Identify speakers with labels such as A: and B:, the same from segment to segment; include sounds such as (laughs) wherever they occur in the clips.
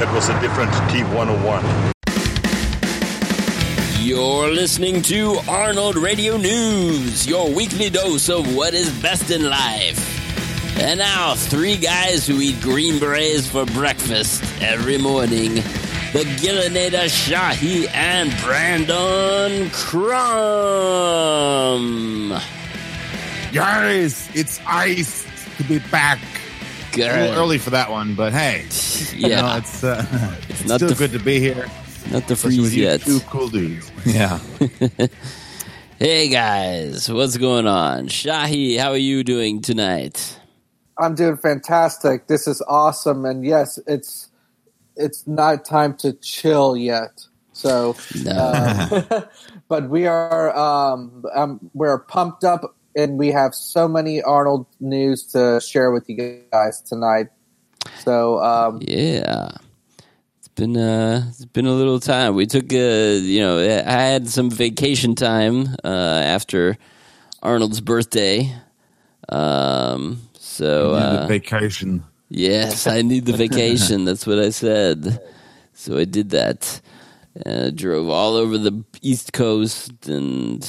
A: That was a different T101.
B: You're listening to Arnold Radio News, your weekly dose of what is best in life. And now, three guys who eat green berets for breakfast every morning. The Gillinator Shahi and Brandon Crumb.
C: Guys, it's ice to be back.
B: Good.
C: A little early for that one, but hey, you
B: Yeah.
C: know, it's, uh, (laughs) it's,
B: not
C: still
B: the-
C: good to be here.
B: Not the
C: Especially with
B: freeze yet.
C: Two cool dudes. Yeah. (laughs)
B: Hey guys, what's going on? Shahi, how are you doing tonight?
D: I'm doing fantastic. This is awesome, and yes, it's it's not time to chill yet. So,
B: No.
D: uh, (laughs) but we are um, um, we're pumped up, and we have so many Arnold news to share with you guys tonight. So, um,
B: Yeah. It's been uh it's been a little time. We took uh you know, I had some vacation time uh after Arnold's birthday. Um so
C: You need
B: uh,
C: a vacation.
B: yes, I need the vacation. That's what I said. So I did that. Uh, drove all over the East Coast and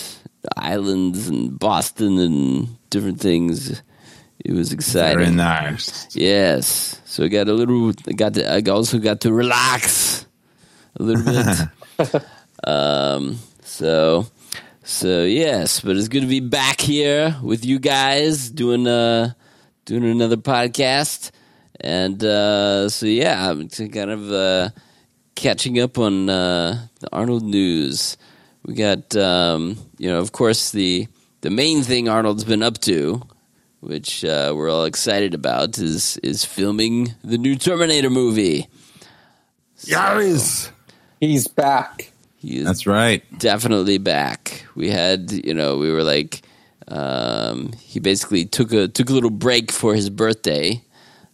B: islands and Boston and different things. It was exciting.
C: Very nice.
B: Yes. So I got a little. I got. To, I also got to relax a little bit. (laughs) um. So. So yes, but it's good to be back here with you guys doing uh doing another podcast, and uh, so yeah, I'm kind of uh, catching up on uh, the Arnold news. We got um, you know, of course the the main thing Arnold's been up to which uh, we're all excited about, is is filming the new Terminator movie.
C: Guys.
D: he's back.
B: He is
C: That's right.
B: definitely back. We had, you know, we were like, um, he basically took a took a little break for his birthday,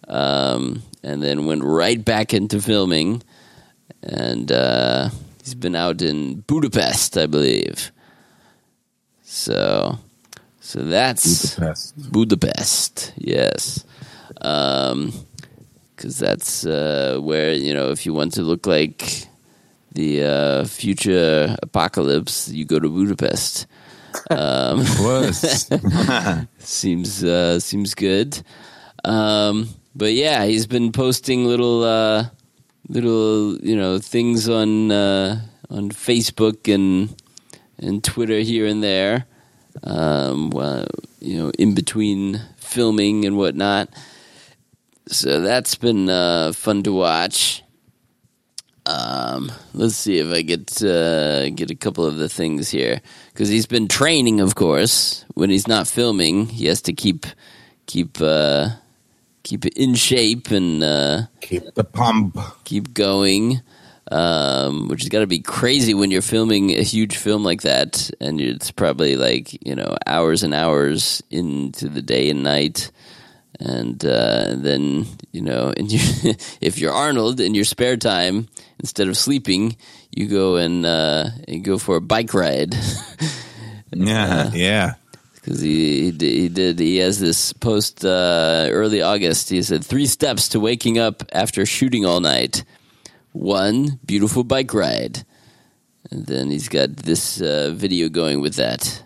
B: um, and then went right back into filming. And uh, he's been out in Budapest, I believe. So, so that's
C: Budapest.
B: Budapest, yes. Um 'cause because that's uh, where you know if you want to look like the uh, future apocalypse, you go to Budapest. Um, (laughs) (laughs) seems uh, seems good. Um, but yeah, he's been posting little uh, little you know things on uh, on Facebook and and Twitter here and there. Um, you know, in between filming and whatnot. So that's been uh, fun to watch. Um, let's see if I get uh, get a couple of the things here because he's been training. Of course, when he's not filming, he has to keep keep uh, keep it in shape and uh,
C: Keep the pump.
B: keep going. Um, which has got to be crazy when you're filming a huge film like that, and it's probably like you know hours and hours into the day and night, and uh, then you know, (laughs) and you, if you're Arnold in your spare time, instead of sleeping, you go and uh, and go for a bike ride. (laughs)
C: Yeah. yeah.
B: Because he, he he did he has this post uh, early August. He said three steps to waking up after shooting all night. One beautiful bike ride, and then he's got this uh, video going with that.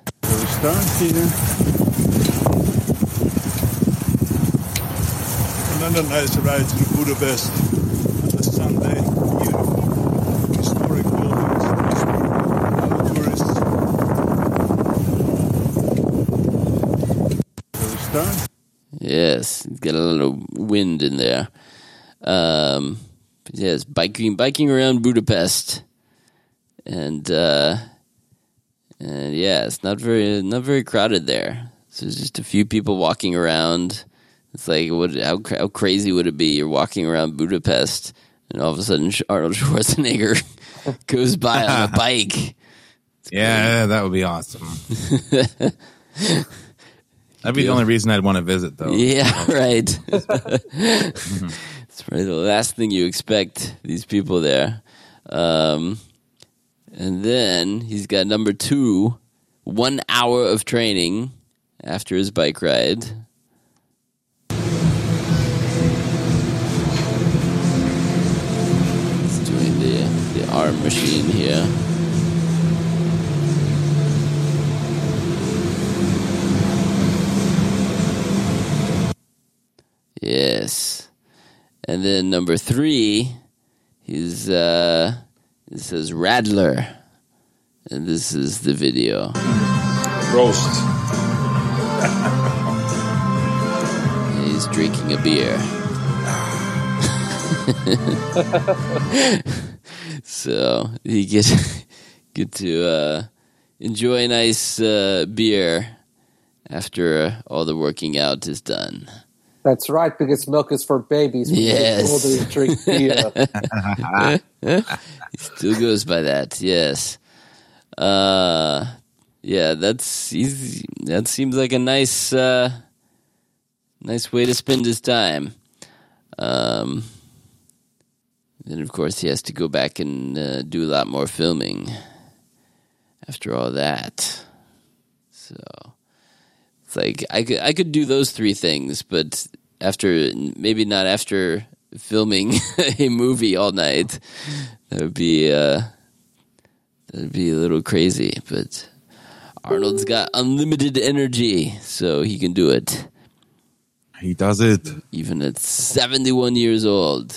E: Another nice ride through Budapest on a Sunday. Beautiful historic buildings, for tourists. Start.
B: Yes, got a little wind in there. Um, yes, biking biking around Budapest, and uh, and yeah, it's not very not very crowded there. So there's just a few people walking around. It's like what? How, how crazy would it be? You're walking around Budapest, and all of a sudden (laughs) Arnold Schwarzenegger (laughs) goes by on a (laughs) bike.
C: Yeah, that would be awesome. That'd be the only reason I'd want to visit, though.
B: Yeah, (laughs) (laughs) right. (laughs) it's probably the last thing you expect these people there. Um, and then he's got number two, one hour of training after his bike ride. He's doing the the arm machine here. Yes. And then number three, he's uh it says Radler. And this is the video.
E: Roast. (laughs)
B: He's drinking a beer. (laughs) so you get (laughs) get to uh, enjoy a nice uh, beer after uh, all the working out is done.
D: That's right, because milk is for babies.
B: Yes.
D: Older, drink beer. (laughs)
B: He still goes by that, yes. Uh, yeah, that's he's, that seems like a nice uh, nice way to spend his time. Um, then of course he has to go back and uh, do a lot more filming after all that. So it's like I could I could do those three things, but after maybe not after filming (laughs) a movie all night. That would be uh, that would be a little crazy, but Arnold's got unlimited energy, so he can do it
C: He does it.
B: even at seventy one years old.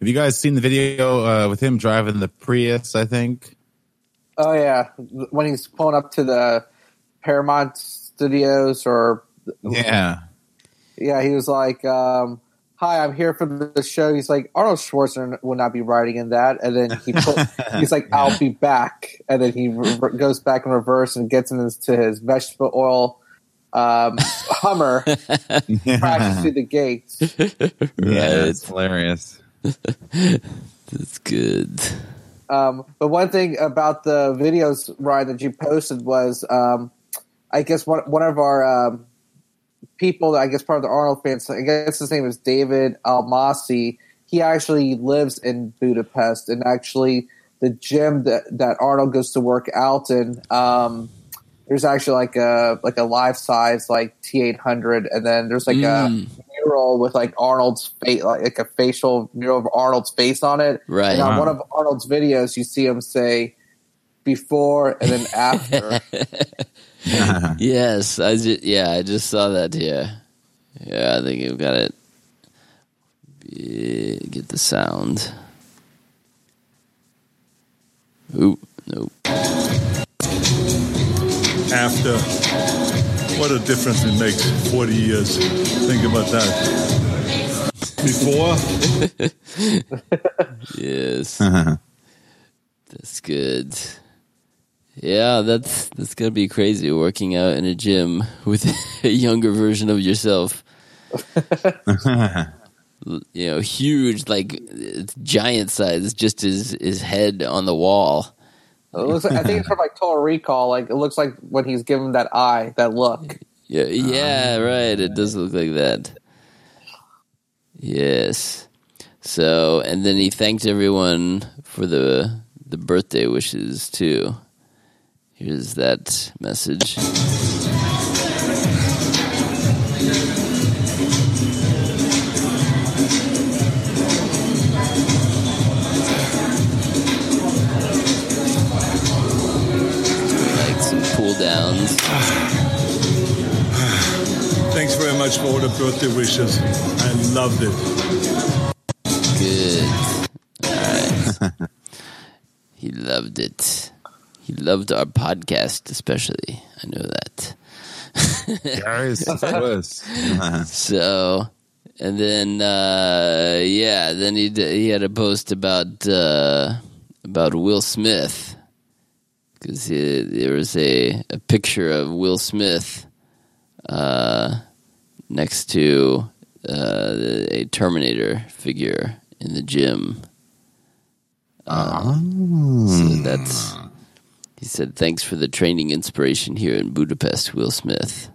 C: Have you guys seen the video uh, with him driving the Prius? I think.
D: Oh yeah, when he's pulling up to the Paramount Studios, or
C: Yeah.
D: yeah, he was like, um, "Hi, I'm here for the show." He's like, "Arnold Schwarzenegger will not be riding in that," and then he put, (laughs) he's like, "I'll be back," and then he re- goes back in reverse and gets into his vegetable oil um, Hummer, (laughs) crashes
C: Yeah.
D: through the gates.
C: yeah, it's hilarious. (laughs)
B: That's good.
D: Um, but one thing about the videos, Ryan, that you posted was, um, I guess one one of our um, people, I guess part of the Arnold fans, I guess his name is David Almasi. He actually lives in Budapest, and actually the gym that, that Arnold goes to work out in. Um, there's actually like a like a life size like T eight hundred, and then there's like
B: Mm.
D: a mural with like Arnold's face, like a facial mural of Arnold's face on it.
B: Right.
D: And on
C: Wow.
D: one of Arnold's videos, you see him say before and then (laughs) after. (laughs)
B: Yes, I just yeah, I just saw that here. Yeah, I think you've got it. Yeah, Get the sound. Ooh, nope.
E: After. What a difference it makes. 40 years. Think about that. Before, (laughs)
B: Yes, (laughs) that's good. Yeah, that's that's gonna be crazy working out in a gym with (laughs) a younger version of yourself. (laughs) you know, huge, like giant size, just his his head on the wall.
D: It looks like, I think it's from like Total Recall. Like it looks like when he's given that eye, that look.
B: Yeah, yeah, oh. right. It does look like that. Yes. So, and then he thanked everyone for the the birthday wishes too. Here's that message. Downs.
E: thanks very much for all the birthday wishes. I loved it.
B: Loved our podcast, especially. I know that. (laughs)
C: Yes, of course. (laughs)
B: So, and then uh, yeah, then he d- he had a post about uh, about Will Smith because there was a a picture of Will Smith uh, next to uh, a Terminator figure in the gym. So that's he said thanks for the training inspiration here in Budapest, Will Smith.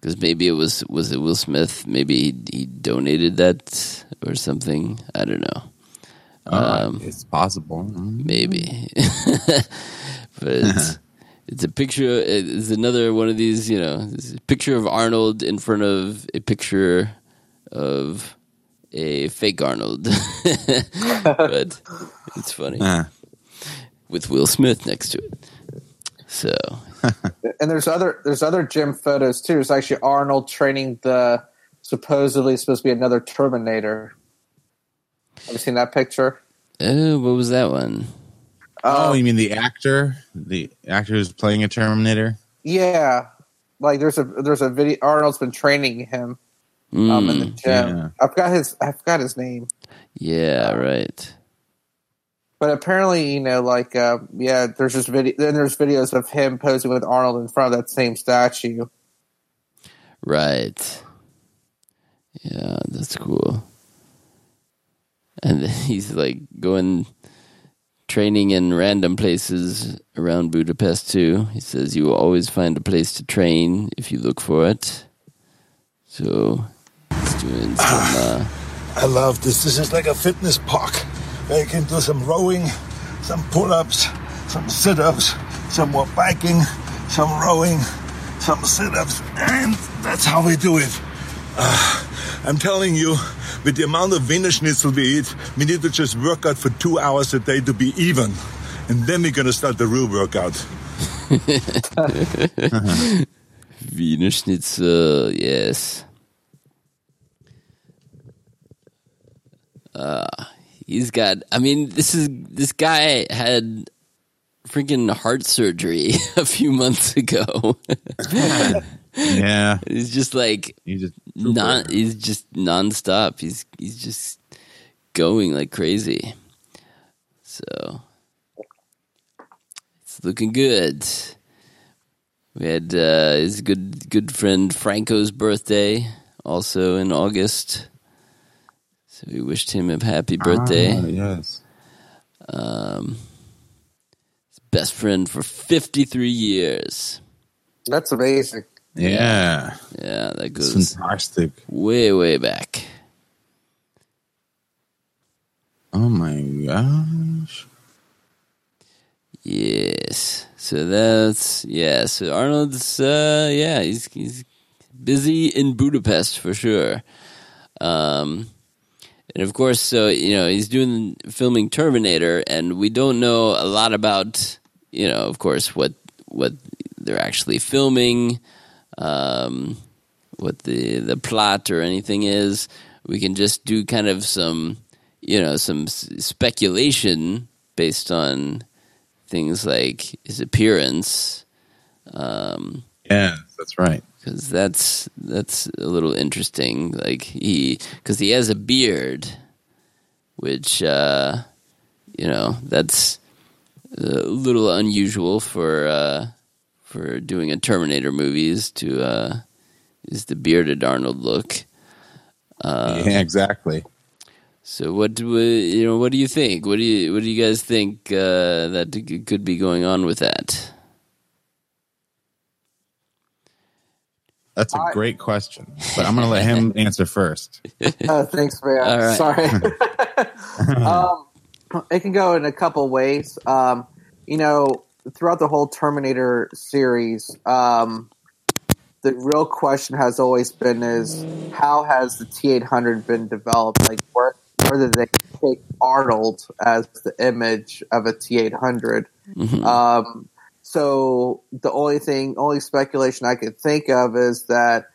B: Because maybe it was was it Will Smith? Maybe he, he donated that or something. I don't know.
C: Um, it's possible.
B: Maybe, (laughs) but it's (laughs) it's a picture. It's another one of these. You know, picture of Arnold in front of a picture of a fake Arnold, (laughs) but it's funny
C: Uh,
B: with Will Smith next to it. So (laughs)
D: And there's other there's other gym photos too. It's actually Arnold training the supposedly supposed to be another Terminator. Have you seen that picture?
B: oh, what was that one?
C: oh, you mean the actor? The actor who's playing a Terminator?
D: Yeah, like there's a there's a video. Arnold's been training him um, in the
B: Mm,
D: gym.
C: yeah.
D: I forgot his I forgot his name,
B: yeah, right.
D: But apparently you know like uh, yeah, there's just video. Then there's videos of him posing with Arnold in front of that same statue.
B: Right. Yeah, that's cool. And (laughs) he's like going training in random places around Budapest too. He says you will always find a place to train if you look for it. So he's doing some uh, (sighs)
E: I love this. This is like a fitness park you can do some rowing, some pull-ups, some sit-ups, some more biking, some rowing, some sit-ups, and that's how we do it. Uh, I'm telling you, with the amount of Wiener Schnitzel we eat, we need to just work out for two hours a day to be even. And then we're gonna start the real workout. (laughs)
B: Wiener Schnitzel, yes. Uh, he's got. I mean, this is this guy had freaking heart surgery (laughs) a few months ago.
C: Yeah.
B: he's just like
C: he's just
B: non. He's just nonstop. He's he's just going like crazy. So it's looking good. We had uh, his good good friend Franco's birthday also in August. So we wished him a happy birthday.
C: Ah, yes.
B: Um, his best friend for 53 years.
D: That's amazing.
C: Yeah.
B: Yeah, that goes
C: Fantastic.
B: way, way back.
C: Oh my gosh.
B: Yes. So that's yeah. So Arnold's uh, yeah, he's he's busy in Budapest for sure. Um, and of course, so you know he's doing filming Terminator, and we don't know a lot about you know, of course, what what they're actually filming, um, what the the plot or anything is. We can just do kind of some you know some s- speculation based on things like his appearance, um,
C: Yeah, that's right.
B: Because that's that's a little interesting. Like he, because he has a beard, which uh, you know that's a little unusual for uh, for doing a Terminator movies to uh, is the bearded Arnold look. Uh,
C: yeah, exactly.
B: So what do we, you know? What do you think? What do you what do you guys think uh, that could be going on with that?
C: That's a
D: I-
C: great question, but I'm going to let him (laughs) answer first.
D: Oh, thanks, man.
B: All right.
D: Sorry. (laughs) um, it can go in a couple ways. Um, you know, throughout the whole Terminator series, um, the real question has always been: is how has the T eight hundred been developed? Like, where where did they take Arnold as the image of a T eight hundred? Um, so the only thing, only speculation I could think of is that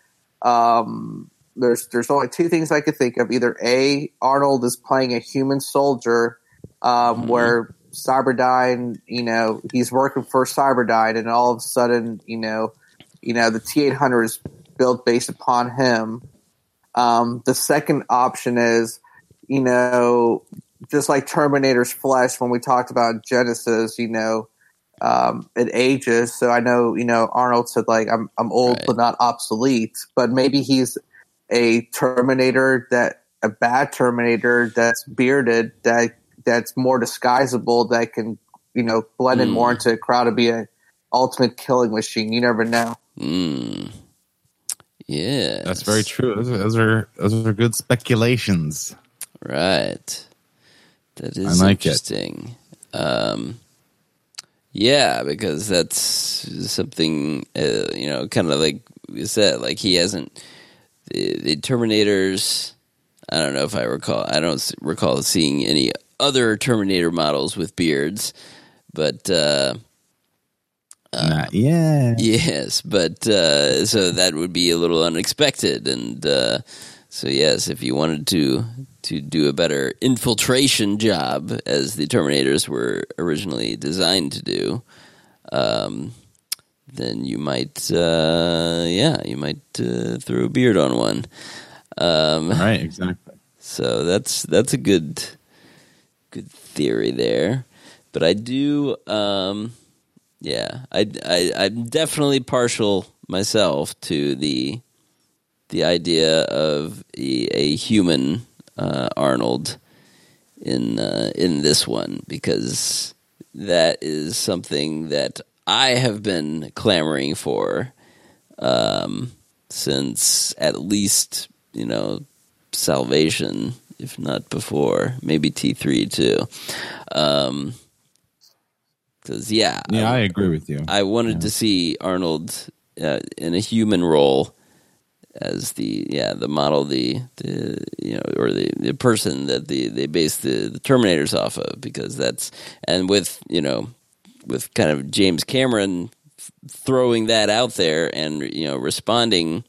D: um, there's there's only two things I could think of. Either a Arnold is playing a human soldier, um, where Cyberdyne, you know, he's working for Cyberdyne, and all of a sudden, you know, you know, the T eight hundred is built based upon him. Um, the second option is, you know, just like Terminator's flesh when we talked about Genisys, you know, um, it ages. So I know, you know, Arnold said like I'm I'm old
B: Right.
D: but not obsolete. But maybe he's a Terminator that a bad Terminator that's bearded that that's more disguisable that can you know blend in
B: Hmm.
D: more into a crowd to be a ultimate killing machine. You never know.
B: Mm. Yeah,
C: That's very true. Those are, those are those are good speculations.
B: Right. That is
C: I like it.
B: interesting. Um, yeah, because that's something uh, you know, kind of like we said, like he hasn't the, the Terminators. I don't know if I recall. I don't recall seeing any other Terminator models with beards, but uh,
C: Not yet.
B: yes, but uh, so that would be a little unexpected, and uh, so yes, if you wanted to to do a better infiltration job, as the Terminators were originally designed to do, um, then you might, uh, yeah, you might uh, throw a beard on one. Um,
C: Right, exactly. (laughs)
B: so that's that's a good good theory there. But I do um yeah, I I I'm definitely partial myself to the the idea of a, a human uh, Arnold in uh, in this one because that is something that I have been clamoring for um, since at least you know Salvation, if not before, maybe T three too. Um, because yeah,
C: Yeah, I agree with you.
B: I wanted to see Arnold uh, in a human role as the yeah the model the the you know or the, the person that the they base the, the Terminators off of because that's and with you know with kind of James Cameron throwing that out there and you know responding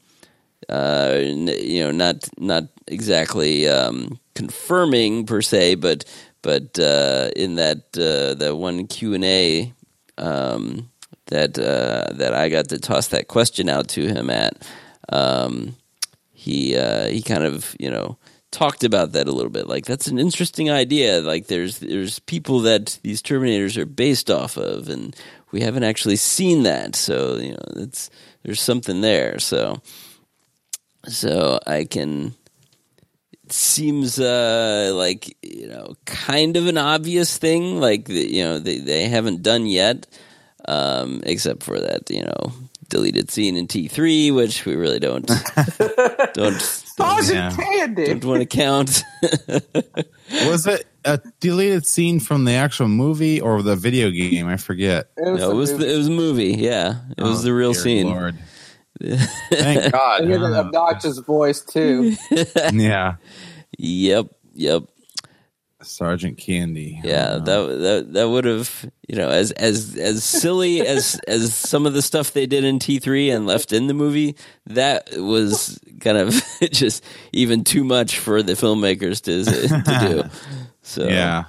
B: uh, you know not not exactly um, confirming per se but but uh, in that uh, that one Q and A um, that uh, that I got to toss that question out to him at. Um, he uh, he kind of you know talked about that a little bit. Like that's an interesting idea. Like there's there's people that these Terminators are based off of, and we haven't actually seen that. So you know it's there's something there. So so I can. It seems uh, like you know kind of an obvious thing. Like you know they they haven't done yet um, except for that you know deleted scene in T three, which we really don't (laughs) don't don't,
C: yeah.
B: don't want to count. (laughs)
C: Was it a deleted scene from the actual movie or the video game? I forget.
D: It was
B: no, it was
D: movie.
B: the, it was a movie. Yeah, it was
C: Oh,
B: the real scene.
C: Lord. (laughs) Thank God.
D: I hear that
C: Uh,
D: obnoxious voice too.
C: yeah.
B: Yep, yep.
C: Sergeant Candy.
B: Yeah, that that that would have you know as as as silly as (laughs) as some of the stuff they did in T three and left in the movie. That was kind of (laughs) just even too much for the filmmakers to to do. (laughs) So
C: yeah.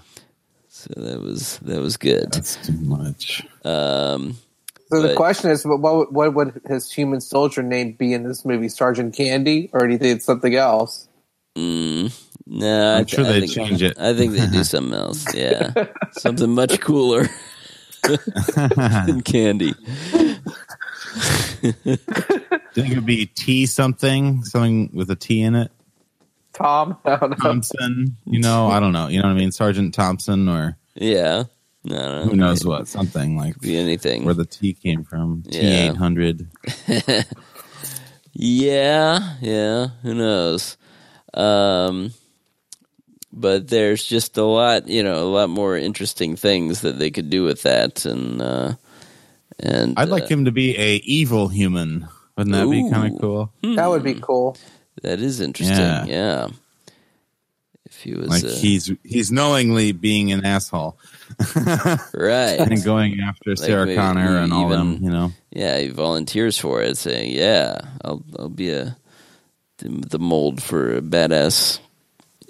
B: so that was that was good.
C: That's too much.
B: Um,
D: So the question is, what, what what would his human soldier name be in this movie? Sergeant Candy, or do you think it's something else?
B: mm, no, I,
C: I'm sure they
B: think,
C: change it.
B: I think they do (laughs) something else. Yeah, something much cooler (laughs) than candy.
C: Think it'd be T something, something with a T in it.
D: Tom, (laughs) I don't know.
C: Thompson. You know, I don't know. You know what I mean? Sergeant Thompson or
B: Yeah, no, no,
C: who knows what? Something like
B: Be anything.
C: where the T came from. T eight hundred.
B: Yeah, yeah, who knows? Um, but there's just a lot, you know, a lot more interesting things that they could do with that, and uh, and
C: I'd like
B: uh,
C: him to be a evil human. Wouldn't that be kind of cool?
D: That would be cool.
B: that is interesting.
C: Yeah.
B: Yeah, if he was
C: Like
B: uh,
C: he's he's knowingly being an asshole (laughs)
B: right,
C: and going after Sarah
B: maybe
C: Connor and all them.
B: even-
C: You know,
B: yeah, he volunteers for it, saying, "Yeah, I'll I'll be a the, the mold for a badass."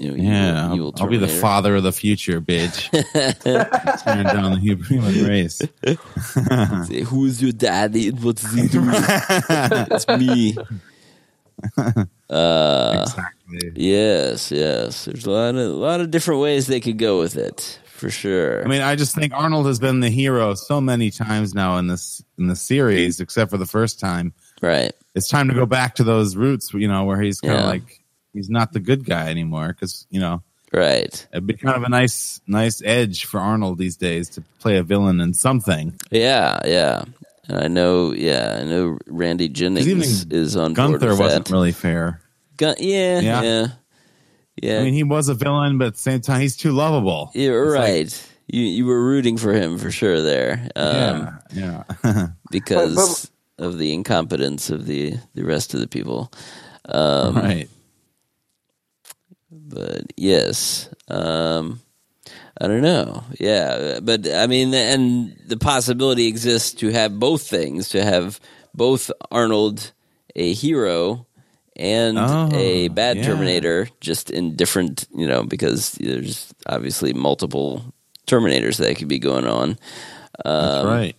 B: You
C: yeah,
B: evil, evil
C: I'll, I'll be the father of the future, bitch. (laughs) Tearing down the human race. (laughs)
B: Say, Who's your daddy? and What's he doing? (laughs) it's me. Uh,
C: exactly.
B: yes, yes. There's a lot of a lot of different ways they could go with it, for sure.
C: I mean, I just think Arnold has been the hero so many times now in this in the series, except for the first time.
B: right?
C: It's time to go back to those roots, you know, where he's kind of
B: Yeah.
C: like he's not the good guy anymore because you know
B: Right.
C: it'd be kind of a nice nice edge for Arnold these days to play a villain in something.
B: Yeah, yeah. And I know. Yeah, I know. Randy Jennings
C: even
B: is on
C: Gunther
B: with
C: wasn't
B: that.
C: really fair.
B: Gun- yeah,
C: Yeah.
B: yeah, yeah.
C: I mean, he was a villain, but at the same time, he's too lovable.
B: You're
C: It's like-
B: right. you you were rooting for him for sure there. Um,
C: yeah, yeah. (laughs)
B: because of the incompetence of the the rest of the people. Um,
C: right.
B: But yes, um, I don't know. Yeah, but I mean, and the possibility exists to have both things, to have both Arnold a hero and
C: Oh,
B: a bad
C: yeah.
B: Terminator, just in different, you know, because there's obviously multiple Terminators that could be going on.
C: That's
B: Um,
C: right.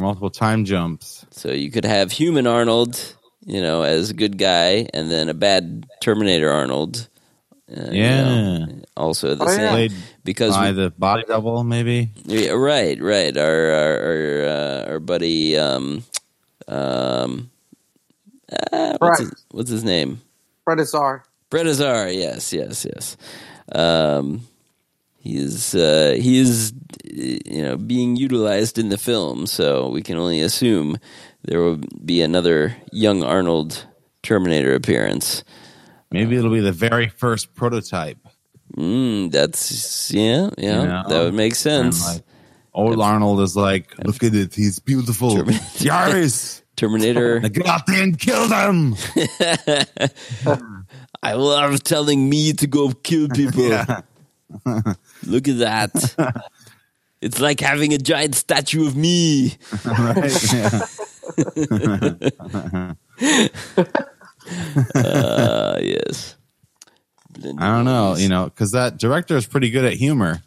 C: Multiple time jumps.
B: So you could have human Arnold, you know, as a good guy, and then a bad Terminator Arnold. Uh, you
C: Yeah.
B: know, also the
D: Oh, yeah.
B: same
C: Played
B: because
C: by the body double, maybe.
B: yeah, right, right. Our our our, uh, our buddy, um, um, ah, what's,
D: Right.
B: his, what's his name?
D: Predazar.
B: Brett Azar. Yes, yes, yes. Um, he's uh, he is you know being utilized in the film, so we can only assume there will be another young Arnold Terminator appearance.
C: Maybe it'll be the very first prototype.
B: Mm, that's yeah, yeah.
C: You know?
B: that would make sense.
C: like, old Arnold is like, look at it, he's beautiful. (laughs) (laughs)
B: Terminator.
C: Yaris!
B: Terminator.
C: Get out there and kill them! (laughs)
B: I love telling me to go kill people. Look at that. it's like having a giant statue of me.
C: right? Yeah.
B: Uh, yes.
C: I don't know, you know, because that director is pretty good at humor.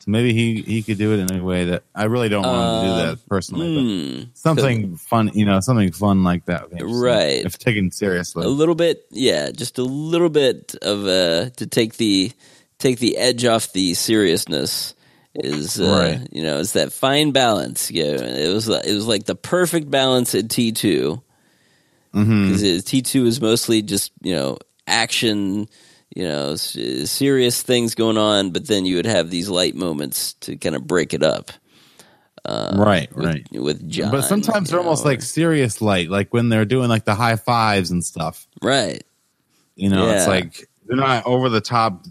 C: So maybe he, he could do it in a way that I really don't want him to do that personally.
B: Hmm.
C: but something fun, you know, something fun like that. would be interesting,
B: Right.
C: If taken seriously.
B: a little bit yeah just a little bit of uh to take the take the edge off the seriousness is uh,
C: Right.
B: you know it's that fine balance yeah it was it was like the perfect balance at T2
C: Mm-hmm.
B: because T2 is mostly just you know action you know s- serious things going on but then you would have these light moments to kind of break it up um,
C: right,
B: with,
C: right.
B: with John
C: But sometimes they're almost
B: know,
C: like serious light, like when they're doing like the high fives and stuff.
B: right
C: You know, it's like they're not over the top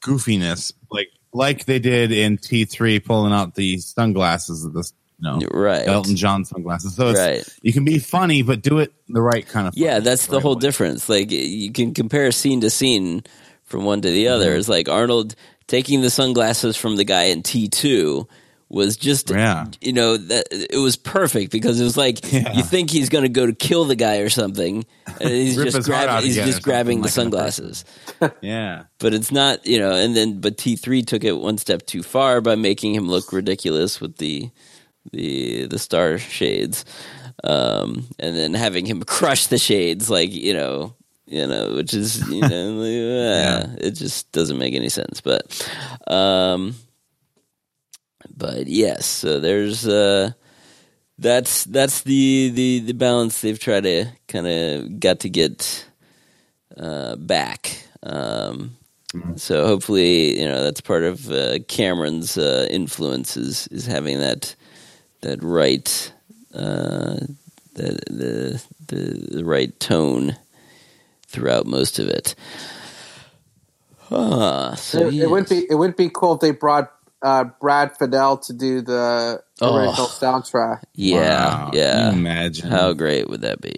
C: goofiness, like like they did in T three, pulling out the sunglasses of this, you know,
B: right
C: Elton John sunglasses. So
B: Right.
C: you can be funny, but do it the right kind of.
B: Yeah, that's the
C: right
B: whole
C: way.
B: difference. Like you can compare scene to scene from one to the other.
C: Mm-hmm.
B: It's like Arnold taking the sunglasses from the guy in T two was just
C: Yeah.
B: you know that it was perfect because it was like
C: Yeah.
B: you think he's going to go to kill the guy or something and he's (laughs) just grabbing he's just grabbing the
C: like
B: sunglasses (laughs)
C: Yeah,
B: but it's not you know and then but T3 took it one step too far by making him look ridiculous with the the the star shades um and then having him (laughs) crush the shades like you know you know which is you know (laughs) like, uh, it just doesn't make any sense but um but yes so there's uh that's that's the the the balance they've tried to kind of got to get uh back um so hopefully, you know that's part of uh, Cameron's uh, influence is, is having that that right uh, the, the the the right tone throughout most of it. Ah, so
D: It, it wouldn't be it wouldn't be cool if they brought uh, Brad Fiedel to do the
B: Oh.
D: original soundtrack.
B: yeah,
C: Wow.
B: yeah.
C: Imagine
B: How great would that be?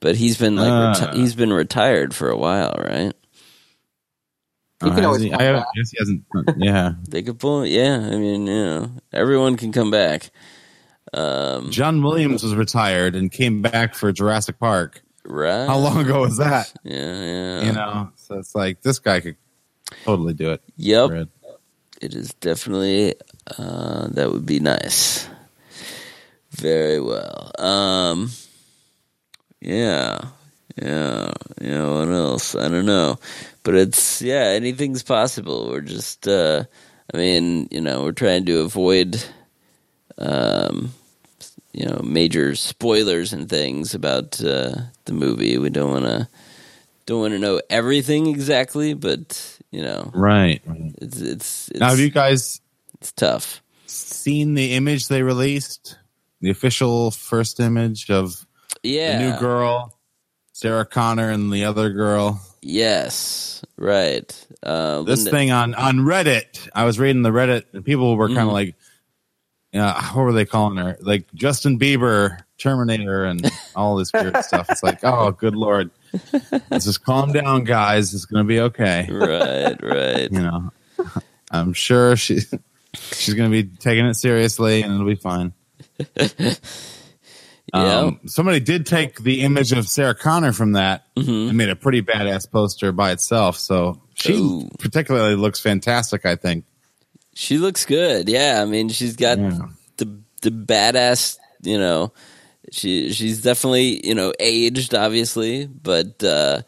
B: But he's been like
C: Uh.
B: reti- he's been retired for a while, right?
D: You can
C: Uh,
D: always
C: he- I
D: back.
C: guess he hasn't. Yeah,
B: They could pull, yeah. I mean, you know, everyone can come back. Um,
C: John Williams was retired and came back for Jurassic Park.
B: right?
C: How long ago was that? (laughs)
B: Yeah, yeah.
C: You know, so it's like this guy could totally do it.
B: Yep.
C: Red.
B: It is definitely uh, that would be nice. Very well. Um, yeah, yeah, yeah. What else? I don't know, but it's yeah. Anything's possible. We're just, uh, I mean, you know, we're trying to avoid, um, you know, major spoilers and things about uh, the movie. We don't want to don't want to know everything exactly, but you know,
C: Right. right.
B: it's it's it's,
C: Now, have you guys
B: it's tough.
C: seen the image they released? The official first image of
B: Yeah.
C: the new girl, Sarah Connor, and the other girl.
B: Yes. Right. Uh,
C: This
B: Linda-
C: thing on on Reddit. I was reading the Reddit, and people were kind of
B: Mhm.
C: like uh, what were they calling her? Like Justin Bieber, Terminator, and all this weird (laughs) stuff. It's like, oh, good lord, let's just calm down, guys. It's gonna be okay.
B: Right, right.
C: You know, I'm sure she (laughs) she's gonna be taking it seriously, and it'll be fine. (laughs)
B: Yeah.
C: Um, somebody did take the image of Sarah Connor from that
B: Mm-hmm.
C: and made a pretty badass poster by itself. So she
B: Ooh.
C: particularly looks fantastic. I think.
B: She looks good. Yeah, I mean, she's got
C: Yeah.
B: the the badass. You know, she she's definitely you know aged, obviously, but uh,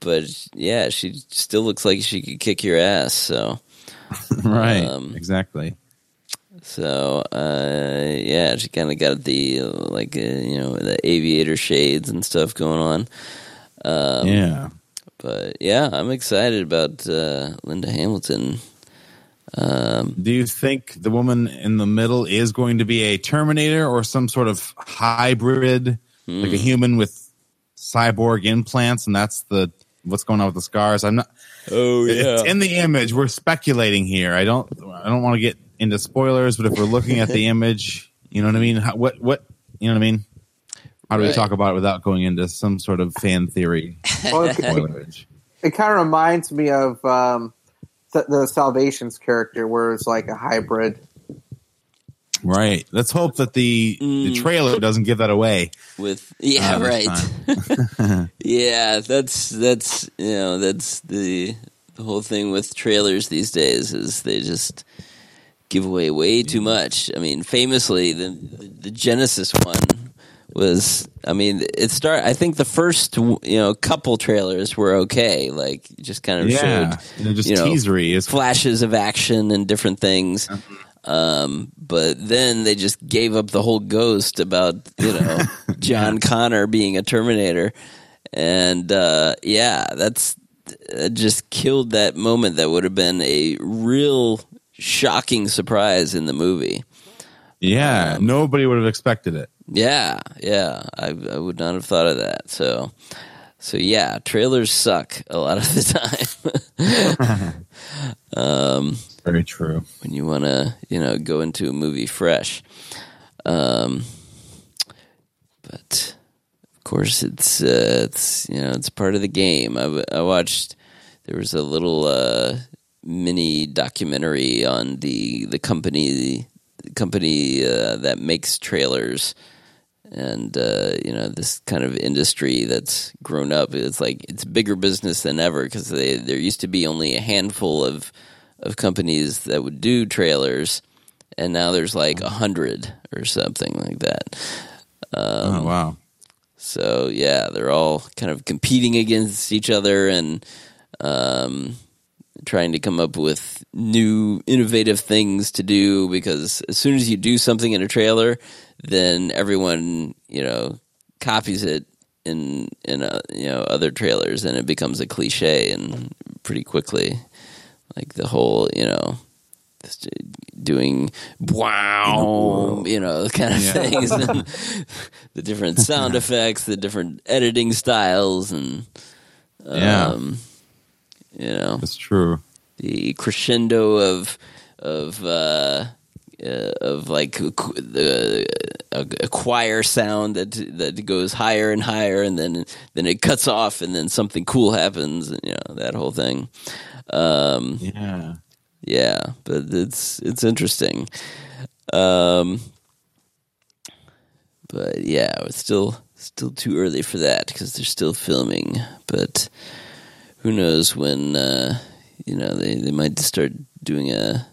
B: but yeah, she still looks like she could kick your ass. So (laughs)
C: right.
B: Um,
C: exactly.
B: So uh, yeah, she kind of got the like uh, you know the aviator shades and stuff going on. Um,
C: yeah.
B: But yeah, I'm excited about uh, Linda Hamilton. Um,
C: Do you think the woman in the middle is going to be a Terminator or some sort of hybrid, like
B: Hmm.
C: a human with cyborg implants, and that's the what's going on with the scars? I'm not.
B: oh
C: It's in the image. We're speculating here. I don't. I don't want to get into spoilers, but if we're looking at the (laughs) image, you know what I mean. How, what what you know what I mean. How do we talk about it without going into some sort of fan theory (laughs)
D: Well, it, it kind of reminds me of um, the, the Salvations character, where it's like a hybrid.
C: Right. Let's hope that the the trailer doesn't give that away.
B: with yeah
C: uh,
B: right (laughs) yeah that's that's you know that's the the whole thing with trailers these days is they just give away way too much. I mean famously the the Genisys one was i mean it start i think the first you know couple trailers were okay like just kind of
C: Yeah,
B: showed
C: you know, just
B: you know,
C: teasery is
B: flashes of action and different things. Um, but then they just gave up the whole ghost about you know (laughs) John Connor being a Terminator, and uh, yeah, that's it just killed that moment that would have been a real shocking surprise in the movie.
C: Yeah,
B: Um,
C: nobody would have expected it.
B: Yeah, yeah, I, I would not have thought of that. So, so yeah, trailers suck a lot of the (laughs) time. (laughs) um,
C: Very true.
B: when you want to, you know, go into a movie fresh. Um, but of course, it's uh, it's you know it's part of the game. I, I watched there was a little uh, mini documentary on the the company the company uh, that makes trailers. And uh, you know this kind of industry that's grown up. It's like it's bigger business than ever because there used to be only a handful of of companies that would do trailers, and now there's like a hundred or something like that. Um,
C: oh wow.
B: So yeah, they're all kind of competing against each other and um, trying to come up with new innovative things to do. Because as soon as you do something in a trailer, then everyone you know copies it in in uh, you know other trailers, and it becomes a cliche and pretty quickly. Like the whole you know doing wow, you know, (laughs) kind of
C: Yeah.
B: things, and (laughs) the different sound (laughs) effects, the different editing styles, and
C: Yeah.
B: You know,
C: That's true.
B: the crescendo of of uh, uh, of like the a, a choir sound that that goes higher and higher, and then then it cuts off, and then something cool happens, and you know that whole thing. Um,
C: Yeah.
B: yeah, but it's it's interesting. Um, but yeah, it's still still too early for that because they're still filming. But who knows when uh, you know they they might start doing a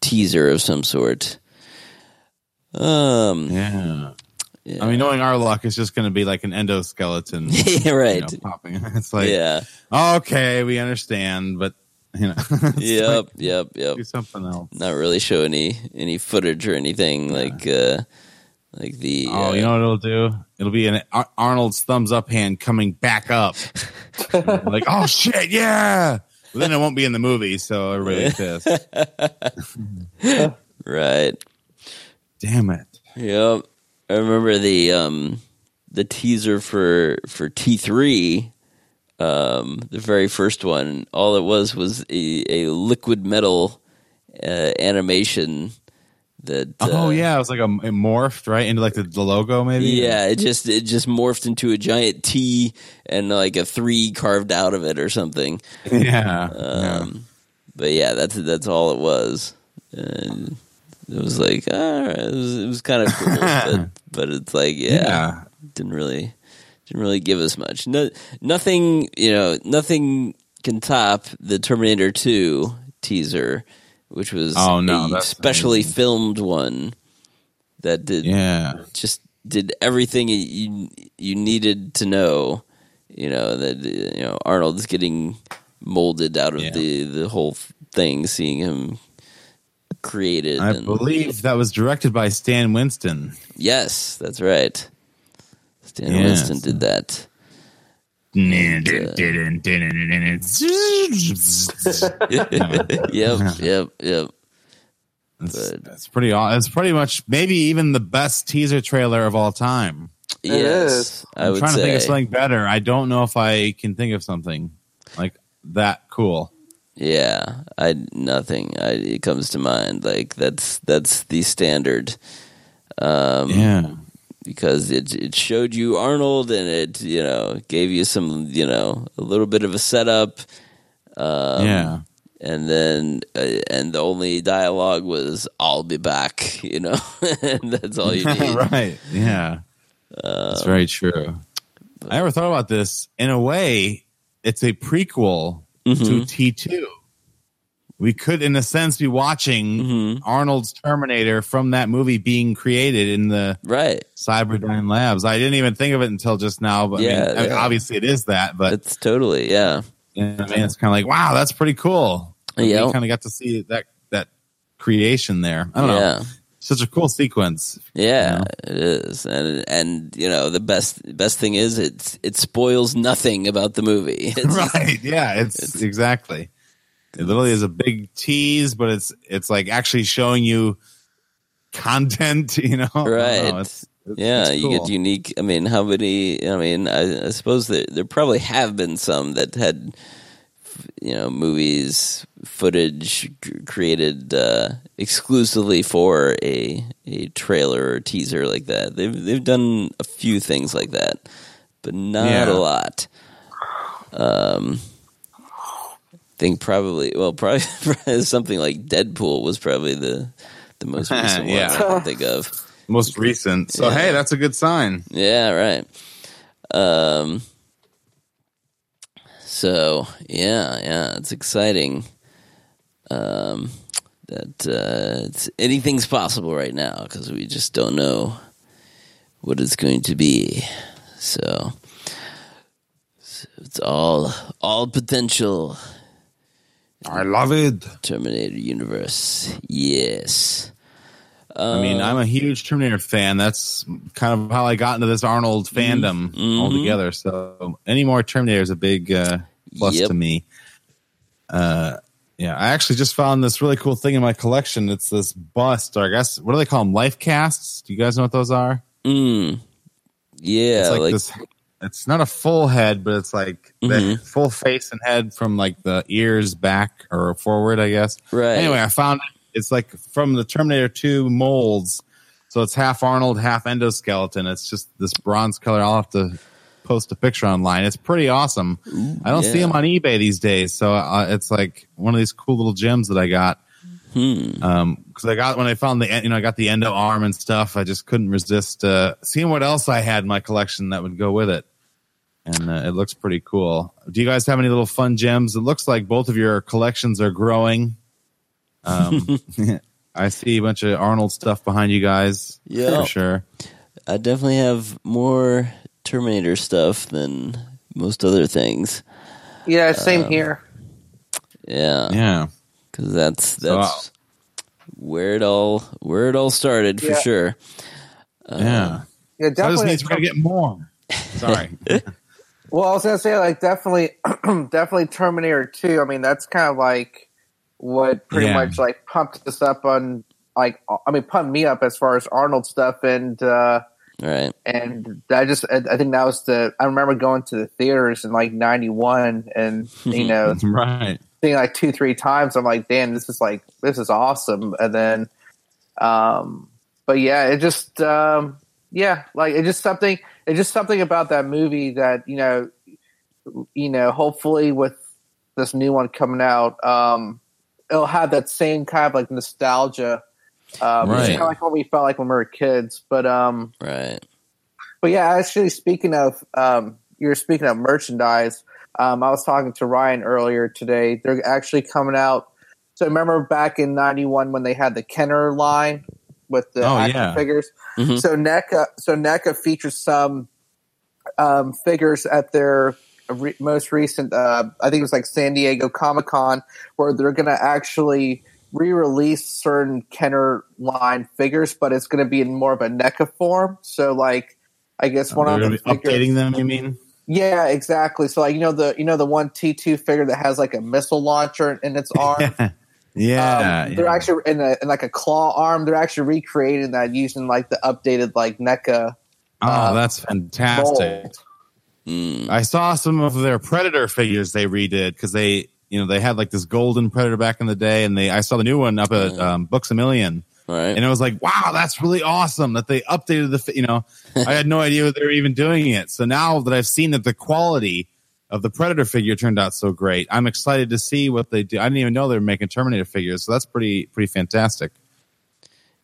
B: teaser of some sort. Um,
C: Yeah.
B: yeah.
C: I mean, knowing our luck, it's just going to be like an endoskeleton. (laughs)
B: yeah,
C: you
B: right.
C: know, popping. (laughs) It's like,
B: yeah.
C: okay, we understand, but you know, (laughs)
B: Yep.
C: like,
B: Yep. Yep.
C: do something else.
B: Not really show any any footage or anything like uh like the
C: Oh,
B: uh,
C: you know what it'll do? It'll be an Ar- Arnold's thumbs up hand coming back up. (laughs) like, oh shit, yeah. Then it won't be in the movie, so everybody's (laughs) pissed. (laughs)
B: right.
C: Damn it.
B: Yep. I remember the um the teaser for for T three, um, the very first one. All it was was a, a liquid metal uh, animation That
C: oh
B: uh,
C: yeah, it was like a it morphed right into like the, the logo maybe.
B: Yeah, it just it just morphed into a giant T and like a three carved out of it or something. (laughs)
C: yeah. yeah.
B: Um, But yeah, that's that's all it was. And it was like, all right, it was, it was kind of cool, (laughs) but but it's like, yeah,
C: Yeah.
B: didn't really didn't really give us much. No, nothing, you know, nothing can top the Terminator Two teaser, which was
C: Oh, no,
B: a specially
C: amazing.
B: filmed one that did
C: Yeah.
B: just did everything you you needed to know. You know that uh, you know Arnold's getting molded out of
C: Yeah.
B: the the whole thing, seeing him created.
C: I
B: and,
C: believe that was directed by Stan Winston.
B: yes, that's right. Stan
C: Yes.
B: Winston did that. (laughs) yep, yep, yep.
C: It's,
B: But-
C: pretty. aw- It's pretty much maybe even the best teaser trailer of all time.
B: yes,
D: is.
B: I
C: I'm
B: would
C: trying
B: say.
C: to think of something better. I don't know if I can think of something like that cool.
B: Yeah, I nothing. I, it comes to mind like that's that's the standard. Um,
C: Yeah,
B: because it it showed you Arnold and it you know gave you some you know a little bit of a setup. Um,
C: yeah,
B: and then uh, and the only dialogue was "I'll be back," (laughs) you know, and that's all you (laughs) need.
C: right. Yeah, that's very true. I never thought about this. In a way, it's a prequel to T two. We could, in a sense, be watching mm-hmm. Arnold's Terminator from that movie being created in the
B: Right?
C: Cyberdyne Labs. I didn't even think of it until just now, but I mean,
B: Yeah,
C: I mean, obviously it is that. But
B: It's totally yeah.
C: you I mean, it's kind of like, wow, that's pretty cool.
B: Yeah.
C: we kind of got to see that that creation there. I don't know, such a cool sequence.
B: Yeah, it is, and and you know the best best thing is it it spoils nothing about the movie. (laughs) It's, (laughs)
C: right? Yeah, it's, exactly. It literally is a big tease, but it's it's like actually showing you content. (laughs) You know,
B: Right.
C: know, it's- it's-
B: Yeah,
C: it's
B: you get unique. I mean, how many? I mean, I, I suppose there there probably have been some that had, you know, movies footage created uh, exclusively for a a trailer or teaser like that. They've they've done a few things like that, but not
C: Yeah.
B: a lot. Um, think probably well, probably, (laughs) probably something like Deadpool was probably the the most (laughs) recent one
C: Yeah.
B: I can think of.
C: most recent. So
B: Yeah.
C: hey, that's a good sign.
B: Yeah, right. Um. So yeah, yeah, it's exciting. Um, that uh, it's, anything's possible right now because we just don't know what it's going to be. So, so it's all all potential.
C: I love it.
B: Terminator universe. Yes.
C: I mean, I'm a huge Terminator fan. That's kind of how I got into this Arnold fandom
B: Mhm.
C: altogether. So any more Terminator is a big uh, plus
B: Yep.
C: to me. Uh, yeah, I actually just found this really cool thing in my collection. It's this bust, or I guess what do they call them? Life casts. Do you guys know what those are?
B: Mm. Yeah,
C: It's like,
B: like,
C: this. It's not a full head, but it's like the
B: Mhm.
C: full face and head from like the ears back or forward, I guess.
B: right.
C: Anyway, I found it. It's like from the Terminator 2 molds. So it's half Arnold, half endoskeleton. It's just this bronze color. I'll have to post a picture online. It's pretty awesome. I don't see them on eBay these days. So uh, it's like one of these cool little gems that I got.
B: Hmm.
C: Um, cause I got, when I found the, you know, I got the endo arm and stuff. I just couldn't resist, uh, seeing what else I had in my collection that would go with it. And uh, it looks pretty cool. Do you guys have any little fun gems? It looks like both of your collections are growing. Um, (laughs) I see a bunch of Arnold stuff behind you guys.
B: Yeah.
C: for sure.
B: I definitely have more Terminator stuff than most other things.
D: Yeah, same
B: Um,
D: here.
B: Yeah,
C: Yeah,
B: because that's
C: So, uh,
B: that's where it all where it all started for
D: Yeah.
B: sure.
C: yeah.
D: Yeah,
C: So that just
D: definitely.
C: means we're gonna get more. Sorry. (laughs)
D: Well, I was gonna say like definitely, (clears throat) definitely Terminator Two. I mean, that's kind of like what pretty
C: Yeah.
D: much like pumped us up on like I mean pumped me up as far as Arnold stuff and uh
B: Right.
D: and I just I I think that was the I remember going to the theaters in like '91 and you (laughs) know
C: right.
D: Seeing like two three times. I'm like, damn, this is like this is awesome. And then Um, but yeah, it just um, yeah, like it just something. It's just something about that movie that you know, you know. Hopefully, with this new one coming out, um, it'll have that same kind of like nostalgia. Um,
C: Right.
D: Kind of like what we felt like when we were kids. But um,
B: Right.
D: but yeah, actually, speaking of, um, you're speaking of merchandise. Um, I was talking to Ryan earlier today. They're actually coming out. So remember back in '91 when they had the Kenner line with the
C: Oh,
D: action
C: yeah.
D: figures.
B: Mhm.
D: So NECA, so NECA features some um, figures at their re- most recent. Uh, I think it was like San Diego Comic Con, where they're going to actually re-release certain Kenner line figures, but it's going to be in more of a NECA form. So like, I guess one
C: They're
D: of the
C: be
D: figures,
C: updating them. You mean?
D: Yeah, exactly. So like you know the you know the one T two figure that has like a missile launcher in its (laughs) arm.
C: yeah,
D: Um, they're
C: yeah.
D: actually in, a, in like a claw arm. They're actually recreating that using like the updated like NECA
C: Oh,
D: uh,
C: that's fantastic.
D: mold.
B: Mm.
C: I saw some of their Predator figures they redid because they, you know, they had like this golden Predator back in the day, and they I saw the new one up at um, Books a Million,
B: Right.
C: and it was like, wow, that's really awesome that they updated the, you know, I had no (laughs) idea they were even doing it. So now that I've seen that the quality of the Predator figure turned out so great, I'm excited to see what they do. I didn't even know they were making Terminator figures, so that's pretty pretty fantastic.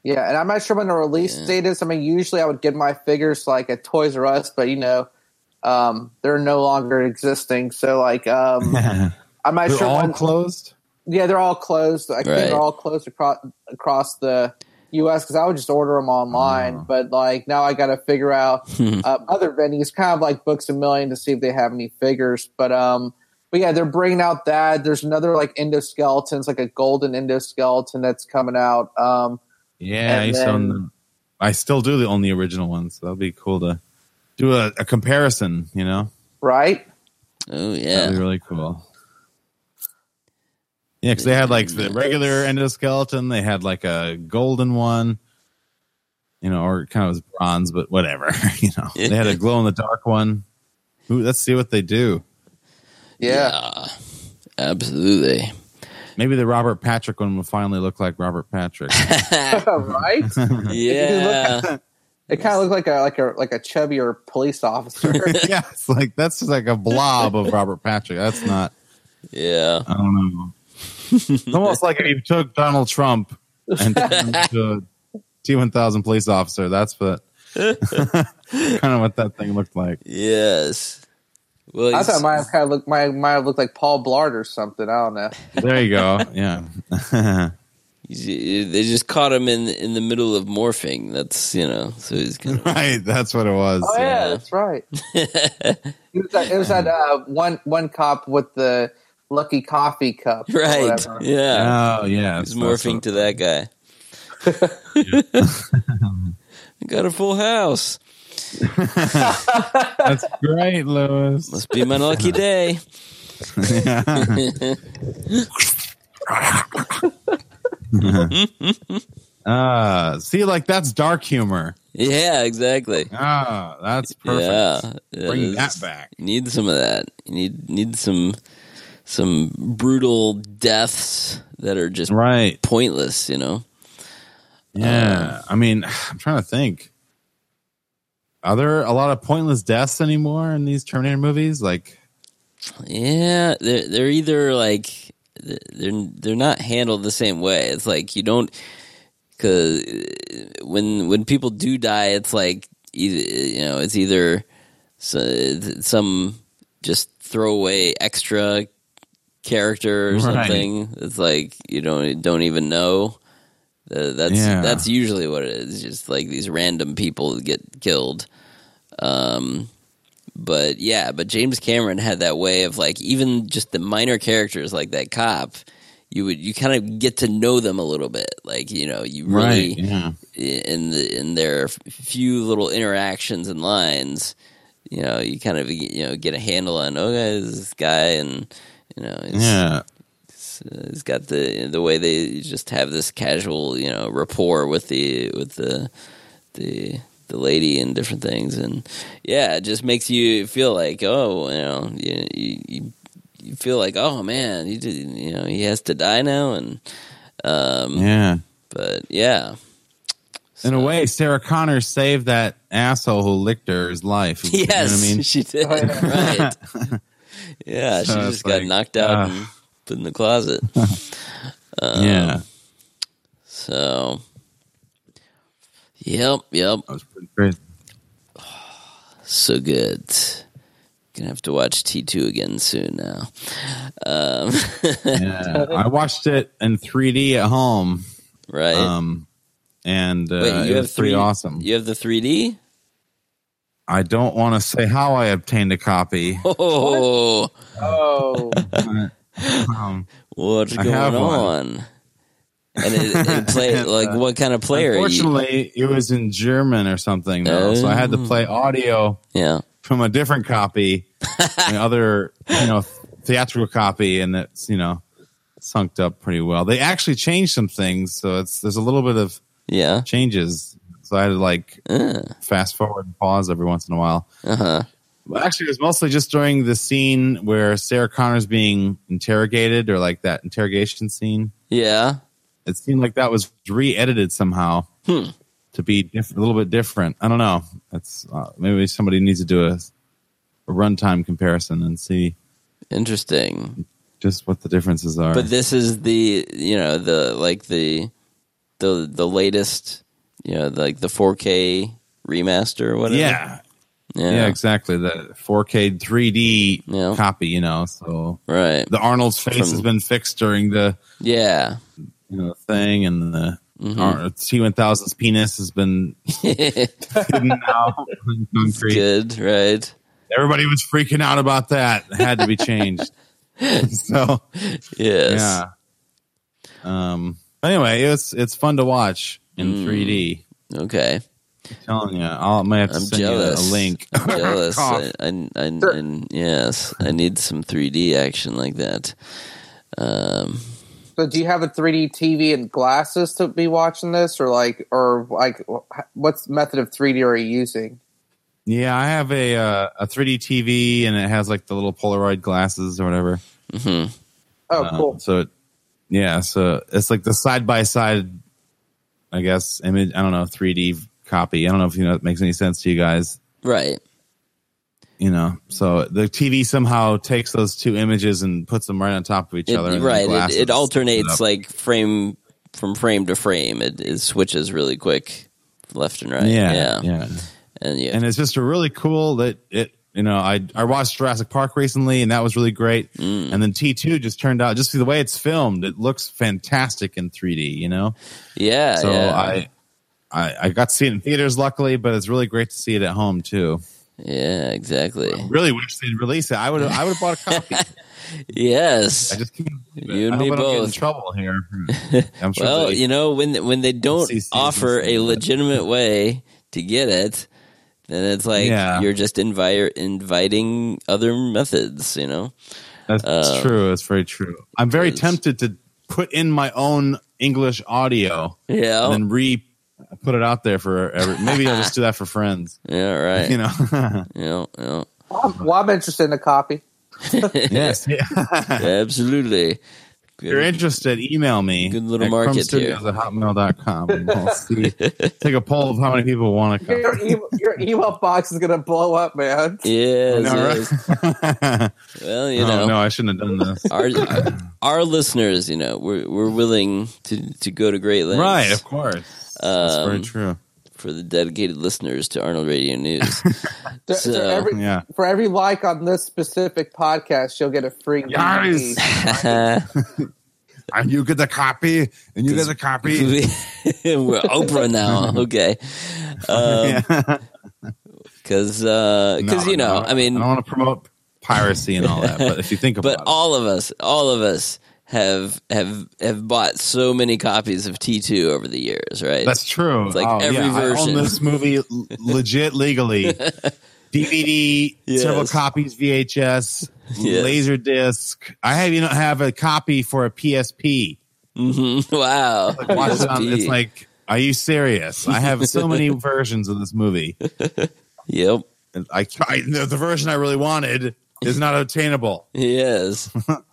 D: Yeah, and I'm not sure when the release
B: Yeah.
D: date is. I mean, usually I would get my figures like at Toys R Us, but you know, um, they're no longer existing. So like, um, (laughs) I'm not
C: They're
D: sure
C: all
D: when.
C: closed.
D: Yeah, they're all closed. I think
B: Right.
D: they're all closed across across the U.S. because I would just order them online.
C: Oh.
D: But like now, I got to figure out (laughs)
B: Hmm.
D: uh, other venues, kind of like Books a Million, to see if they have any figures. But um, but yeah, they're bringing out that. There's another like endoskeletons, like a golden endoskeleton that's coming out. Um,
C: Yeah, I,
D: And
C: used to own
D: then-
C: them. I still do the only original ones. So that'll be cool to do a, a comparison. You know,
D: right?
B: Oh yeah,
C: that'd be
B: yeah.
C: really cool. Yeah, because they had like the regular endoskeleton. They had like a golden one. You know, or kind of was bronze, but whatever. (laughs) you know, they had a glow in the dark one. Ooh, let's see what they do.
D: Yeah.
B: Absolutely.
C: Maybe the Robert Patrick one will finally look like Robert Patrick. (laughs) (laughs)
D: right?
B: yeah.
D: It kind of looked like a like a like a chubbier police officer.
C: yeah, it's like that's just like a blob of Robert Patrick. That's not.
B: Yeah.
C: I don't know. It's (laughs) almost like if you took Donald Trump and turned him (laughs) into a T one thousand police officer. That's what (laughs) kind of what that thing looked like.
B: Yes. Well,
D: I thought it might have kind of looked might might have looked like Paul Blart or something. I don't know.
C: There you go. Yeah.
B: they just caught him in in the middle of morphing. That's you know, so he's kind of
C: right. That's what it was.
D: Oh yeah, that's right. it was that, it was that uh, one one cop with the lucky coffee cup,
B: right.
D: whatever.
B: Yeah,
C: Oh yeah.
B: he's
C: that's-
B: morphing to that guy. (laughs) Got a full house. (laughs)
C: That's great, Lewis.
B: Must be my lucky day. (laughs)
C: Ah, see, like that's dark humor.
B: Yeah, exactly.
C: Ah, that's perfect.
B: Yeah, yeah,
C: Bring
B: it's-
C: that back.
B: Need some of that. You need need some some brutal deaths that are just
C: Right.
B: pointless. You know.
C: Yeah. Um, I mean, (sighs) I'm trying to think. Are there a lot of pointless deaths anymore in these Terminator movies? Like,
B: Yeah, they're they're either like they're they're not handled the same way. It's like you don't because uh, when when people do die, it's like you know it's either so- some just throwaway extra character or
C: Right.
B: something. It's like you don't don't even know. Uh, that's
C: Yeah.
B: that's usually what it is. Just like these random people get killed. Um, but yeah, but James Cameron had that way of like even just the minor characters like that cop, you would you kind of get to know them a little bit. Like you know you really
C: yeah.
B: in the in their few little interactions and lines, you know you kind of you know get a handle on oh guys this guy and you know it's,
C: Yeah.
B: it's, uh, it's got the the way they just have this casual you know rapport with the with the the the lady and different things and yeah it just makes you feel like oh you know you you, you feel like oh man he did, you know he has to die now and um
C: Yeah.
B: but yeah
C: In a way, Sarah Connor saved that asshole who licked her's life. (laughs) You know
B: Yes,
C: what I mean?
B: she did.
D: Oh, yeah. (laughs)
B: right. (laughs) Yeah, (laughs) she
C: So it's
B: just got
C: like,
B: knocked out
C: uh,
B: and put in the closet. (laughs)
C: yeah,
B: So, yep, yep.
C: that was pretty crazy.
B: So good. Gonna have to watch T2 again soon now. Um, (laughs)
C: Yeah, I watched it in 3D at home,
B: right?
C: um, and uh,
B: Wait, you
C: it
B: have
C: was pretty
B: three-
C: awesome.
B: You have the 3D?
C: I don't want to say how I obtained a copy.
B: Oh,
D: Oh, (laughs)
C: Um,
B: what's
C: I
B: going
C: have one.
B: on? And it, it (laughs) play
C: And,
B: like
C: uh,
B: what kind of player? Are you?
C: unfortunately, it was in German or something, though, so I had to
B: Oh.
C: play audio
B: Yeah.
C: from a different copy, (laughs) the other, you know, theatrical copy, and it's you know sunked up pretty well. They actually changed some things, so it's there's a little bit of
B: Yeah.
C: changes. So I had to like
B: Uh
C: fast forward and pause every once in a while.
B: huh.
C: Well, actually, it was mostly just during the scene where Sarah Connor's being interrogated, or like that interrogation scene.
B: Yeah.
C: It seemed like that was re-edited somehow
B: Hmm.
C: to be diff- a little bit different. I don't know. It's uh, maybe somebody needs to do a, a runtime comparison and see
B: Interesting.
C: just what the differences are.
B: But this is the you know the like the the the latest you know like the 4K remaster or whatever.
C: yeah,
B: Yeah.
C: yeah, exactly. The 4K 3D
B: Yeah.
C: copy, you know. So
B: Right.
C: the Arnold's face
B: From-
C: has been fixed during the
B: Yeah.
C: you know thing, and the
B: Mhm.
C: Ar- T1000's penis has been (laughs) hidden now in concrete.
B: Good. Right.
C: Everybody was freaking out about that. It had to be changed. (laughs) so
B: Yes.
C: yeah. Um. Anyway, it's it's fun to watch in
B: Mm.
C: 3D.
B: Okay.
C: I'm telling you, I'll, I might have to
B: I'm
C: send
B: jealous.
C: you a link.
B: I'm (laughs) jealous.
C: Cough.
B: I, I, I, and yes, I need some 3D action like that. Um,
D: so do you have a 3D TV and glasses to be watching this, or like, or like, what's method of 3D are you using?
C: Yeah, I have a uh, a 3D TV, and it has like the little Polaroid glasses or whatever.
B: Mm-hmm.
D: Oh,
C: Uh,
D: cool.
C: So, it, yeah, so it's like the side by side, I guess, image. I don't know, 3D copy. I don't know if you know it makes any sense to you guys.
B: Right.
C: You know, so the TV somehow takes those two images and puts them right on top of each
B: It,
C: other.
B: right. It, it alternates like frame from frame to frame. It, it switches really quick, left and right.
C: yeah,
B: Yeah.
C: yeah.
B: And yeah.
C: and it's just a really cool that it you know i i watched jurassic park recently and that was really great
B: Mm.
C: and then t2 just turned out just the way it's filmed it looks fantastic in 3d you know
B: yeah.
C: so
B: yeah.
C: I, I i got to see it in theaters luckily but it's really great to see it at home too
B: yeah. Exactly.
C: really wish they'd release it i would i would have bought a copy (laughs)
B: Yes.
C: i just can't
B: You and
C: I
B: me
C: I get in trouble here (laughs) i'm sure
B: well,
C: they-
B: you know, when when they don't offer a legitimate way to get it, then it's like
C: Yeah.
B: you're just invite inviting other methods. You know.
C: That's
B: Uh,
C: true. That's very true. I'm very
B: it's-
C: tempted to put in my own English audio
B: Yeah.
C: and re put it out there for every. Maybe I'll just do that for friends. (laughs)
B: yeah. Right.
C: You know. (laughs)
B: Yeah. Yeah.
D: Well, I'm, well, I'm interested in a copy. (laughs)
C: yes. Yeah.
B: Absolutely.
C: If you're interested, email me.
B: Good little
C: at
B: market
C: crumbstudios at hotmail.com. And we'll (laughs) see. Take a poll of how many people want to come.
D: Your, email, your email box is gonna blow up, man.
B: Yes.
C: No,
B: yes.
C: right? (laughs)
B: Well, you
C: oh,
B: know.
C: no, I shouldn't have done this.
B: Our, our listeners, you know, we're we're willing to, to go to great lengths,
C: Right, of course. That's very
B: Um,
C: true.
B: For the dedicated listeners to Arnold Radio News. (laughs)
D: So-
B: So-
D: for, every,
C: Yeah.
D: for every like on this specific podcast, you'll get a free
C: Yes. (laughs) (laughs) And you get the copy, and you get the copy.
B: we're Oprah now, okay?
C: Um, yeah.
B: Because because uh,
C: No,
B: you know,
C: no,
B: I mean,
C: I don't want to promote piracy and all that, but if you think about it.
B: but
C: it,
B: all of us, all of us have have have bought so many copies of T two over the years, right?
C: that's true.
B: It's like
C: oh,
B: every
C: yeah, I
B: version.
C: own this movie legit legally. (laughs) DVD,
B: Yes.
C: several copies, VHS,
B: Yes.
C: laser disc. I have even have a copy for a PSP.
B: Mhm. (laughs) wow.
C: Watch it on, it's like, are you serious? I have so (laughs) many versions of this movie.
B: yep.
C: And I, I the, the version I really wanted is not obtainable
B: Yes,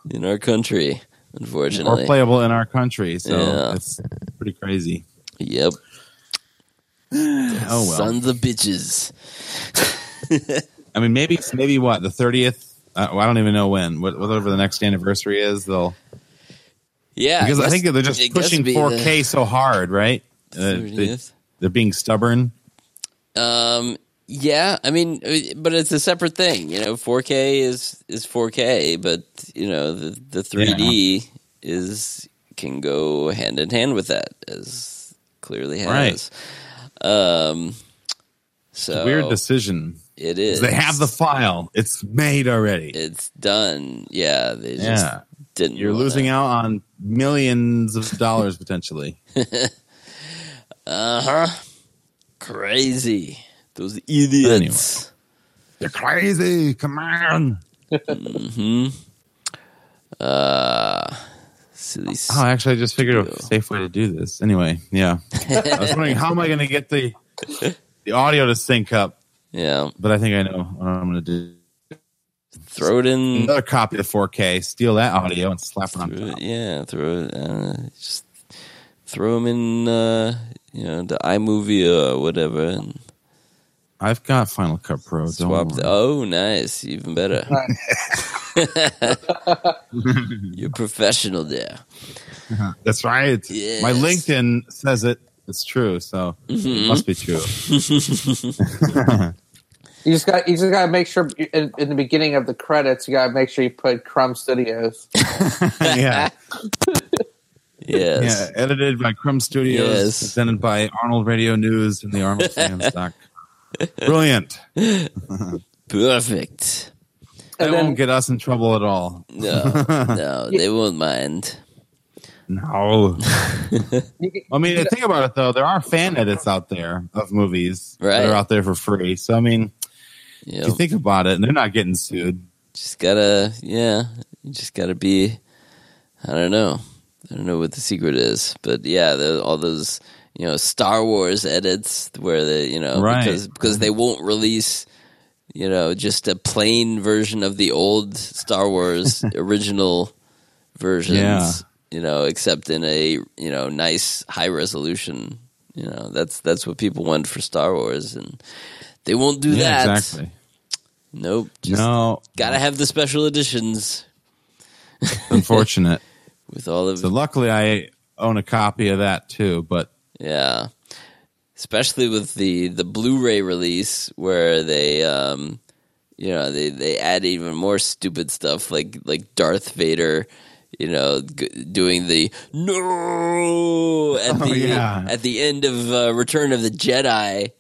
B: in our country,
C: or
B: unfortunately.
C: playable in our country. So
B: Yeah.
C: it's pretty crazy.
B: Yep. (sighs)
C: Oh well.
B: Sons of bitches. (laughs)
C: I mean, maybe maybe what the thirtieth. Uh, well, I don't even know when. Whatever the next anniversary is, they'll
B: Yeah,
C: because I,
B: guess-
C: think they're just pushing 4K so hard, right? Uh, they, they're being stubborn.
B: Um, yeah, I mean, uh, but it's a separate thing. You know, 4K is is 4K, but you know the the 3D is can go hand in hand with that, as clearly has. Right. Um, so
C: Weird decision.
B: it is.
C: They have the file. It's made already.
B: It's done. Yeah, they just
C: yeah,
B: didn't.
C: you're losing out on millions of dollars potentially. (laughs)
B: Uh huh. Crazy. Those idiots.
C: They're crazy. Come on.
B: Uh, silly.
C: Oh, actually, I just figured a safe way to do this. Anyway, yeah. I was wondering how am I going to get the (laughs) the audio to sync up,
B: Yeah.
C: but I think I know what I'm going to do.
B: Throw it in.
C: Another copy of 4K, steal that audio and slap it on
B: Throw it- yeah, throw it. Uh, just throw them in, uh, you know, the iMovie or whatever, and
C: I've got Final Cut Pro. Don't
B: swap.
C: worry.
B: The, oh, nice, even better. (laughs) (laughs) You're professional there. (laughs)
C: That's right.
B: Yes.
C: My LinkedIn says it. It's true, so
B: Mm-hmm.
C: it must be true.
D: You just got you just got to make sure in, in the beginning of the credits you got to make sure you put Crumb Studios.
C: yeah.
B: Yes.
C: yeah, edited by Crumb Studios,
B: Yes.
C: presented by Arnold Radio News and the Arnold Fans Doc. Brilliant.
B: Perfect.
C: That
D: then-
C: won't get us in trouble at all.
B: No, (laughs) no, they won't mind.
C: No. (laughs) I mean, think about it though. There are fan edits out there of movies
B: Right.
C: that are out there for free. So I mean,
B: You
C: if you think about it, and they're not getting sued.
B: just gotta, yeah, you just gotta be. I don't know. I don't know what the secret is, but yeah, all those you know Star Wars edits where they you know
C: Right.
B: because because they won't release you know just a plain version of the old Star Wars (laughs) original versions.
C: Yeah.
B: You know, except in a you know nice high resolution. You know, that's that's what people want for Star Wars, and they won't do
C: Yeah,
B: that.
C: exactly.
B: Nope. Just
C: No,
B: gotta have the special editions (laughs)
C: unfortunate.
B: with all of
C: so luckily, I own a copy of that too. But
B: yeah especially with the the blu-ray release where they um you know they they add even more stupid stuff like like darth vader you know g- doing the no at the
C: Oh, yeah.
B: at the end of uh, return of the jedi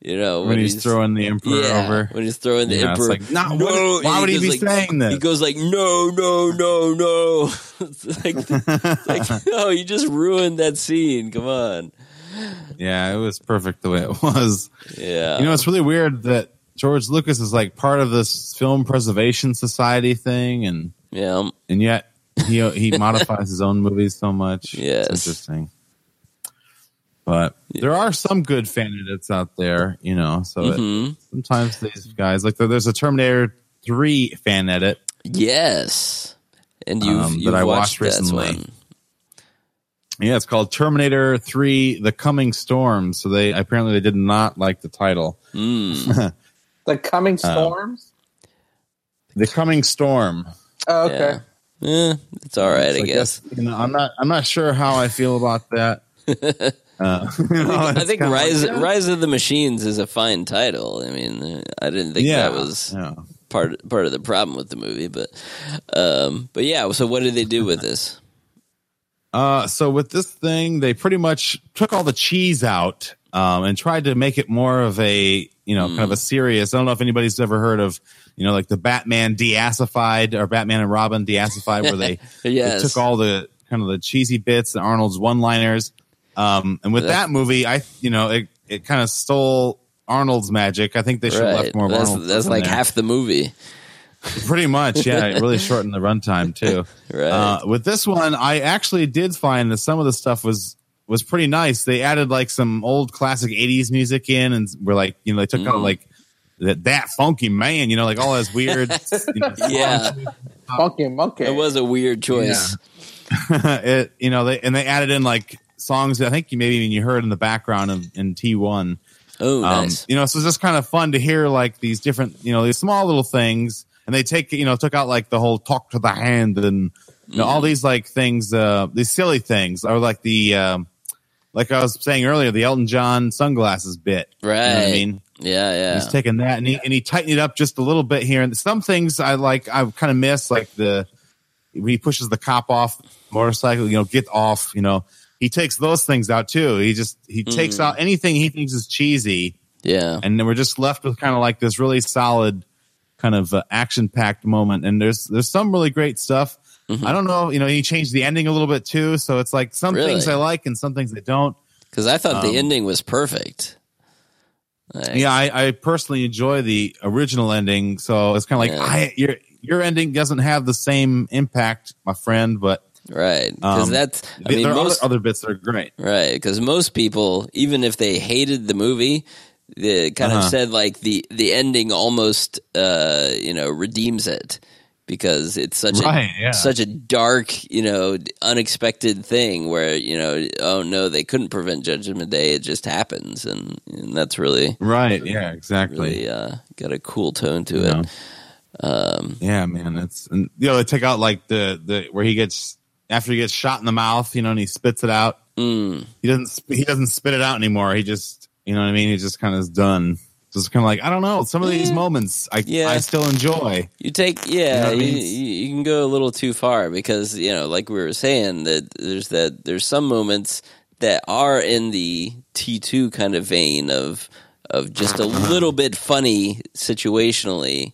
B: you know
C: when, he's, throwing the emperor
B: yeah,
C: over,
B: when he's throwing the
C: Yeah,
B: emperor.
C: like, no,
B: no,
C: why would he
B: goes
C: be
B: like-
C: saying this?
B: He goes like, no, no, no, no. (laughs) it's like, it's (laughs) like, no, you just ruined that scene. Come on.
C: Yeah, it was perfect the way it was.
B: Yeah.
C: You know, it's really weird that George Lucas is like part of this film preservation society thing, and
B: yeah.
C: and yet he he (laughs) modifies his own movies so much.
B: Yes.
C: it's interesting. But there are some good fan edits out there, you know. So it-
B: Mhm.
C: sometimes these guys, like there's a Terminator Three fan edit.
B: Yes. And you've,
C: Um,
B: you've
C: I
B: watched
C: watched
B: that
C: recently.
B: one.
C: Yeah, it's called Terminator Three: The Coming Storm. So they apparently they did not like the title.
B: Mm. (laughs)
D: The coming storms.
C: The Coming Storm.
D: oh, okay.
B: Yeah. Eh, it's all right, I
C: So
B: guess.
C: you know, I'm not. I'm not sure how I feel about that. (laughs) Uh, (laughs) you know,
B: I think
C: kinda
B: Rise
C: like,
B: Rise of the Machines is a fine title. I mean, uh, I didn't think
C: yeah,
B: that was
C: yeah.
B: part part of the problem with the movie, but um, but yeah. So what did they do with this?
C: Uh, so with this thing, they pretty much took all the cheese out um, and tried to make it more of a you know kind of a serious. I don't know if anybody's ever heard of you know like the Batman deassified or Batman and Robin deassified, where they, (laughs)
B: Yes.
C: they took all the kind of the cheesy bits and Arnold's one liners. Um, and with
B: That-
C: that movie, I you know it it kind of stole Arnold's magic. I think they should have
B: Right.
C: left more of
B: That's,
C: Arnold.
B: that's like
C: there.
B: half the movie. (laughs)
C: Pretty much, yeah. It really shortened the runtime too. (laughs)
B: Right.
C: Uh, with this one, I actually did find that some of the stuff was was pretty nice. They added like some old classic '80s music in, and were like, you know, they took
B: Mm.
C: out like that that funky man, you know, like all his weird. (laughs) you know,
B: Yeah,
D: Funky monkey.
B: it was a weird choice.
C: it, you know, they and they added in like songs. I think you maybe even you heard in the background of, in T one.
B: Oh,
C: Um,
B: nice.
C: You know, so it's just kind of fun to hear like these different, you know, these small little things, and they take, you know, took out like the whole talk to the hand and you know all these like things, uh, these silly things, or like the, um, like I was saying earlier, the Elton John sunglasses bit. You know I mean,
B: yeah, yeah.
C: he's taking that and he and he tightened it up just a little bit here. And some things I like, I kind of miss, like the when he pushes the cop off motorcycle, you know, get off, you know. He takes those things out too. He just he takes
B: Mm.
C: out anything he thinks is cheesy
B: yeah.
C: and then we're just left with kind of like this really solid kind of uh, action packed moment and there's there's some really great stuff i don't know you know he changed the ending a little bit too so it's like some
B: Really?
C: things i like and some things i don't
B: Because I thought
C: Um,
B: the ending was perfect. Like,
C: yeah i, I personally enjoy the original ending so it's kind of like
B: Yeah.
C: i your your ending doesn't have the same impact my friend but
B: Right. Because
C: Um,
B: that's, I
C: there
B: mean,
C: are
B: most,
C: other, other bits that are great
B: Right, because most people, even if they hated the movie, they kind of
C: Uh-huh.
B: said like the the ending almost, uh, you know, redeems it because it's such
C: Right,
B: a
C: yeah.
B: such a dark, you know, unexpected thing where you know, oh no, they couldn't prevent Judgment Day; it just happens, and, and that's really
C: right yeah exactly
B: really uh, got a cool tone to
C: Yeah.
B: it. Um,
C: Yeah, man, it's and, you know they take out like the the where he gets after he gets shot in the mouth, you know, and he spits it out.
B: mm,
C: He doesn't he doesn't spit it out anymore. He just you know what I mean. He just kind of is done. Just kind of like I don't know. Some of these
B: Yeah.
C: moments I
B: Yeah.
C: I still enjoy.
B: You take yeah,
C: You know what I mean?
B: you, you can go a little too far because you know, like we were saying, that there's that there's some moments that are in the T two kind of vein of of just a little bit funny situationally,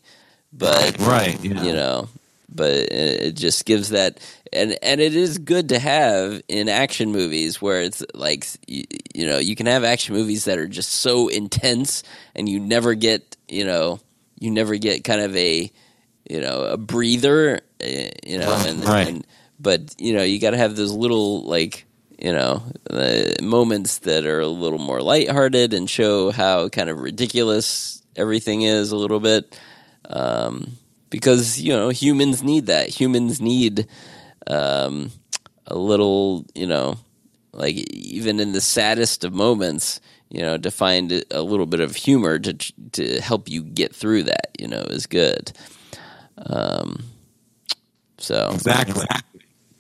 B: but
C: Right, yeah.
B: you know, but it just gives that and and it is good to have in action movies where it's like you, you know you can have action movies that are just so intense and you never get you know you never get kind of a you know a breather eh, you know and,
C: Right.
B: and but you know you got to have those little like you know uh, moments that are a little more lighthearted and show how kind of ridiculous everything is a little bit um, because you know humans need that. Humans need um, a little, you know, like even in the saddest of moments, you know, to find a little bit of humor to to help you get through that. You know, is good. Um, so
C: Exactly.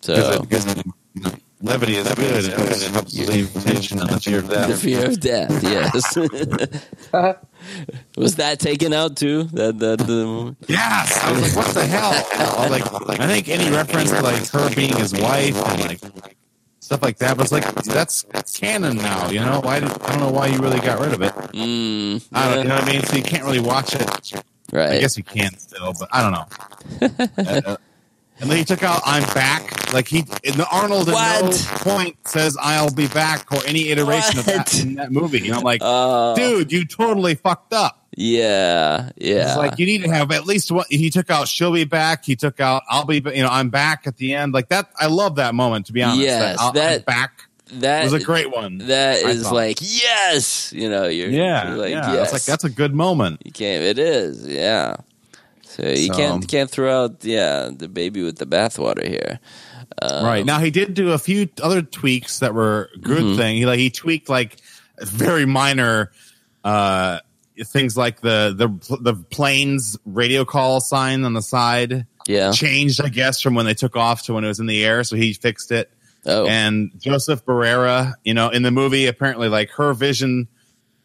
B: so
C: Because you know, levity is good. It helps relieve tension and the fear of death.
B: the
C: death.
B: fear of death. Yes. (laughs) Was that taken out too? That that the
C: Yes, I was like, what the hell? I was like, I think any reference to like her being his wife and like stuff like that was like that's canon now. You know why? Did, I don't know why you really got rid of it.
B: mm,
C: I don't. You know what I mean? So you can't really watch it.
B: right.
C: I guess you can still, but I don't know. Uh, (laughs) and then he took out "I'm back." Like he, in the Arnold at
B: What?
C: no point says "I'll be back" or any iteration of that in that movie. And I'm like,
B: Uh, (laughs)
C: dude, you totally fucked up.
B: yeah, yeah.
C: It's like you need to have at least one. He took out "She'll be back." He took out "I'll be," you know, "I'm back" at the end. Like that, I love that moment. To be honest,
B: Yes, that-
C: I'm back
B: that
C: was a great one.
B: That
C: I
B: is
C: thought.
B: like yes, you know. You're
C: yeah,
B: you're like
C: yeah.
B: yes.
C: It's like that's a good moment.
B: you can't. It is, yeah. So you
C: So-
B: can't can't throw out yeah the baby with the bathwater here. Um,
C: right now, he did do a few other tweaks that were good
B: Mhm.
C: thing. He like he tweaked like very minor uh things like the the the planes radio call sign on the side
B: Yeah.
C: changed, I guess, from when they took off to when it was in the air. So he fixed it.
B: Oh.
C: And Joseph Barrera, you know, in the movie, apparently, like her vision,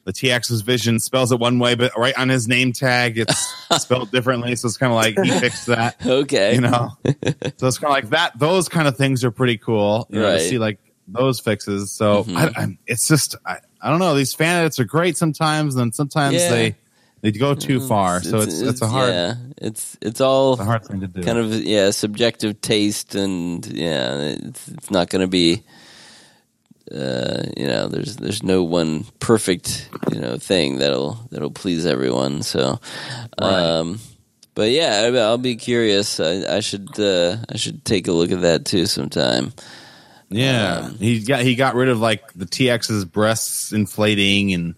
C: the TX's vision spells it one way, but right on his name tag, it's (laughs) spelled differently. So it's kind of like he fixed that, (laughs)
B: okay.
C: you know. (laughs) so it's kind of like that. Those kind of things are pretty cool, you know, to see like those fixes. So
B: Mhm.
C: I, I, it's just, I, I don't know. These fan edits are great sometimes, and sometimes
B: Yeah.
C: they they go too far. So it's it's, a hard
B: yeah. It's it's all
C: it's a hard thing to do.
B: kind of yeah subjective taste and yeah it's it's not going to be uh you know there's there's no one perfect you know thing that'll that'll please everyone so um but yeah I, I'll be curious I, I should uh I should take a look at that too sometime
C: Yeah,
B: Um,
C: he got he got rid of like the TX's breasts inflating and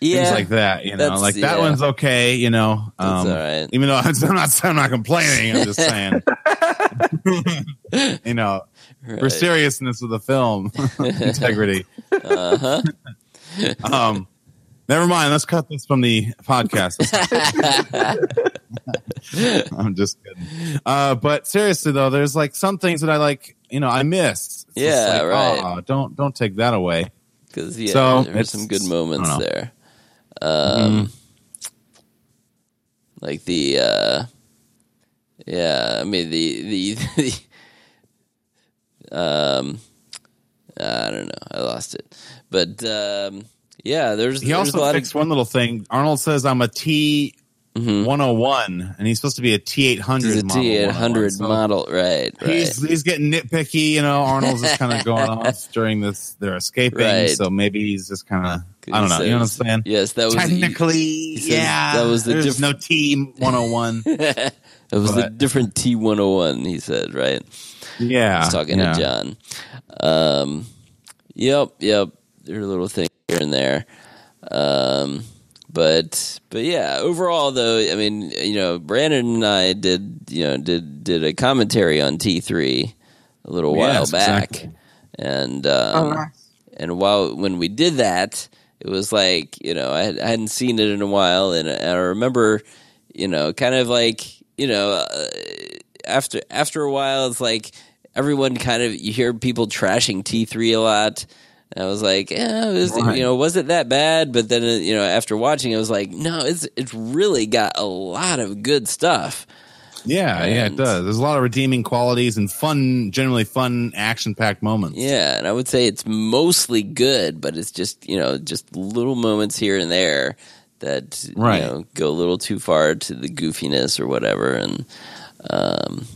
B: Yeah,
C: things like that. You know, like that
B: yeah.
C: one's okay. You know, um,
B: right.
C: even though (laughs) I'm not, I'm not complaining. I'm just (laughs) saying, (laughs) you know, for seriousness of the film (laughs) integrity.
B: Uh-huh.
C: um, never mind. Let's cut this from the podcast. (laughs) I'm just kidding. Uh, but seriously though, there's like some things that I like. You know, I missed. It's
B: Yeah,
C: like,
B: right.
C: "Aw, don't don't take that away.
B: because yeah,
C: So,
B: there were some good moments there. Um, like the uh, yeah, I mean the the, (laughs) the um, I don't know, I lost it, but um, yeah, there's
C: He
B: there's a
C: also fixed
B: of
C: one little thing. Arnold says I'm a T
B: Mhm.
C: 101, and he's supposed to be a T 800
B: There's a
C: model.
B: T eight
C: 101.
B: hundred
C: So
B: model, right? Right.
C: He's he's getting nitpicky, you know. Arnold's just kind of (laughs) going off during this. They're escaping,
B: Right.
C: so maybe he's just kind of. I don't know.
B: He
C: You know what I'm saying?
B: Yes, that was
C: Technically,
B: says
C: yeah.
B: that was the
C: There's
B: diff-
C: no T 101.
B: It (laughs) was the
C: But-
B: different T one hundred one. He said, right?
C: Yeah,
B: He's talking
C: yeah.
B: to John. Um, yep, yep. There are little things here and there. Um, but but yeah, overall though, I mean, you know, Brandon and I did you know did did a commentary on T three a little while
C: Yes,
B: back,
C: exactly.
B: and um,
D: Oh, nice.
B: and while when we did that, it was like you know I, had, I hadn't seen it in a while, and, I remember you know kind of like you know uh, after after a while, it's like everyone kind of you hear people trashing T three a lot. And I was like, yeah, it was,
C: Right.
B: you know, was it that bad? But then, uh, you know, after watching, I was like, no, it's it's really got a lot of good stuff.
C: Yeah, yeah, it does. There's a lot of redeeming qualities and fun, generally fun, action packed moments.
B: Yeah, and I would say it's mostly good, but it's just you know just little moments here and there that
C: Right.
B: you know go a little too far to the goofiness or whatever. And um,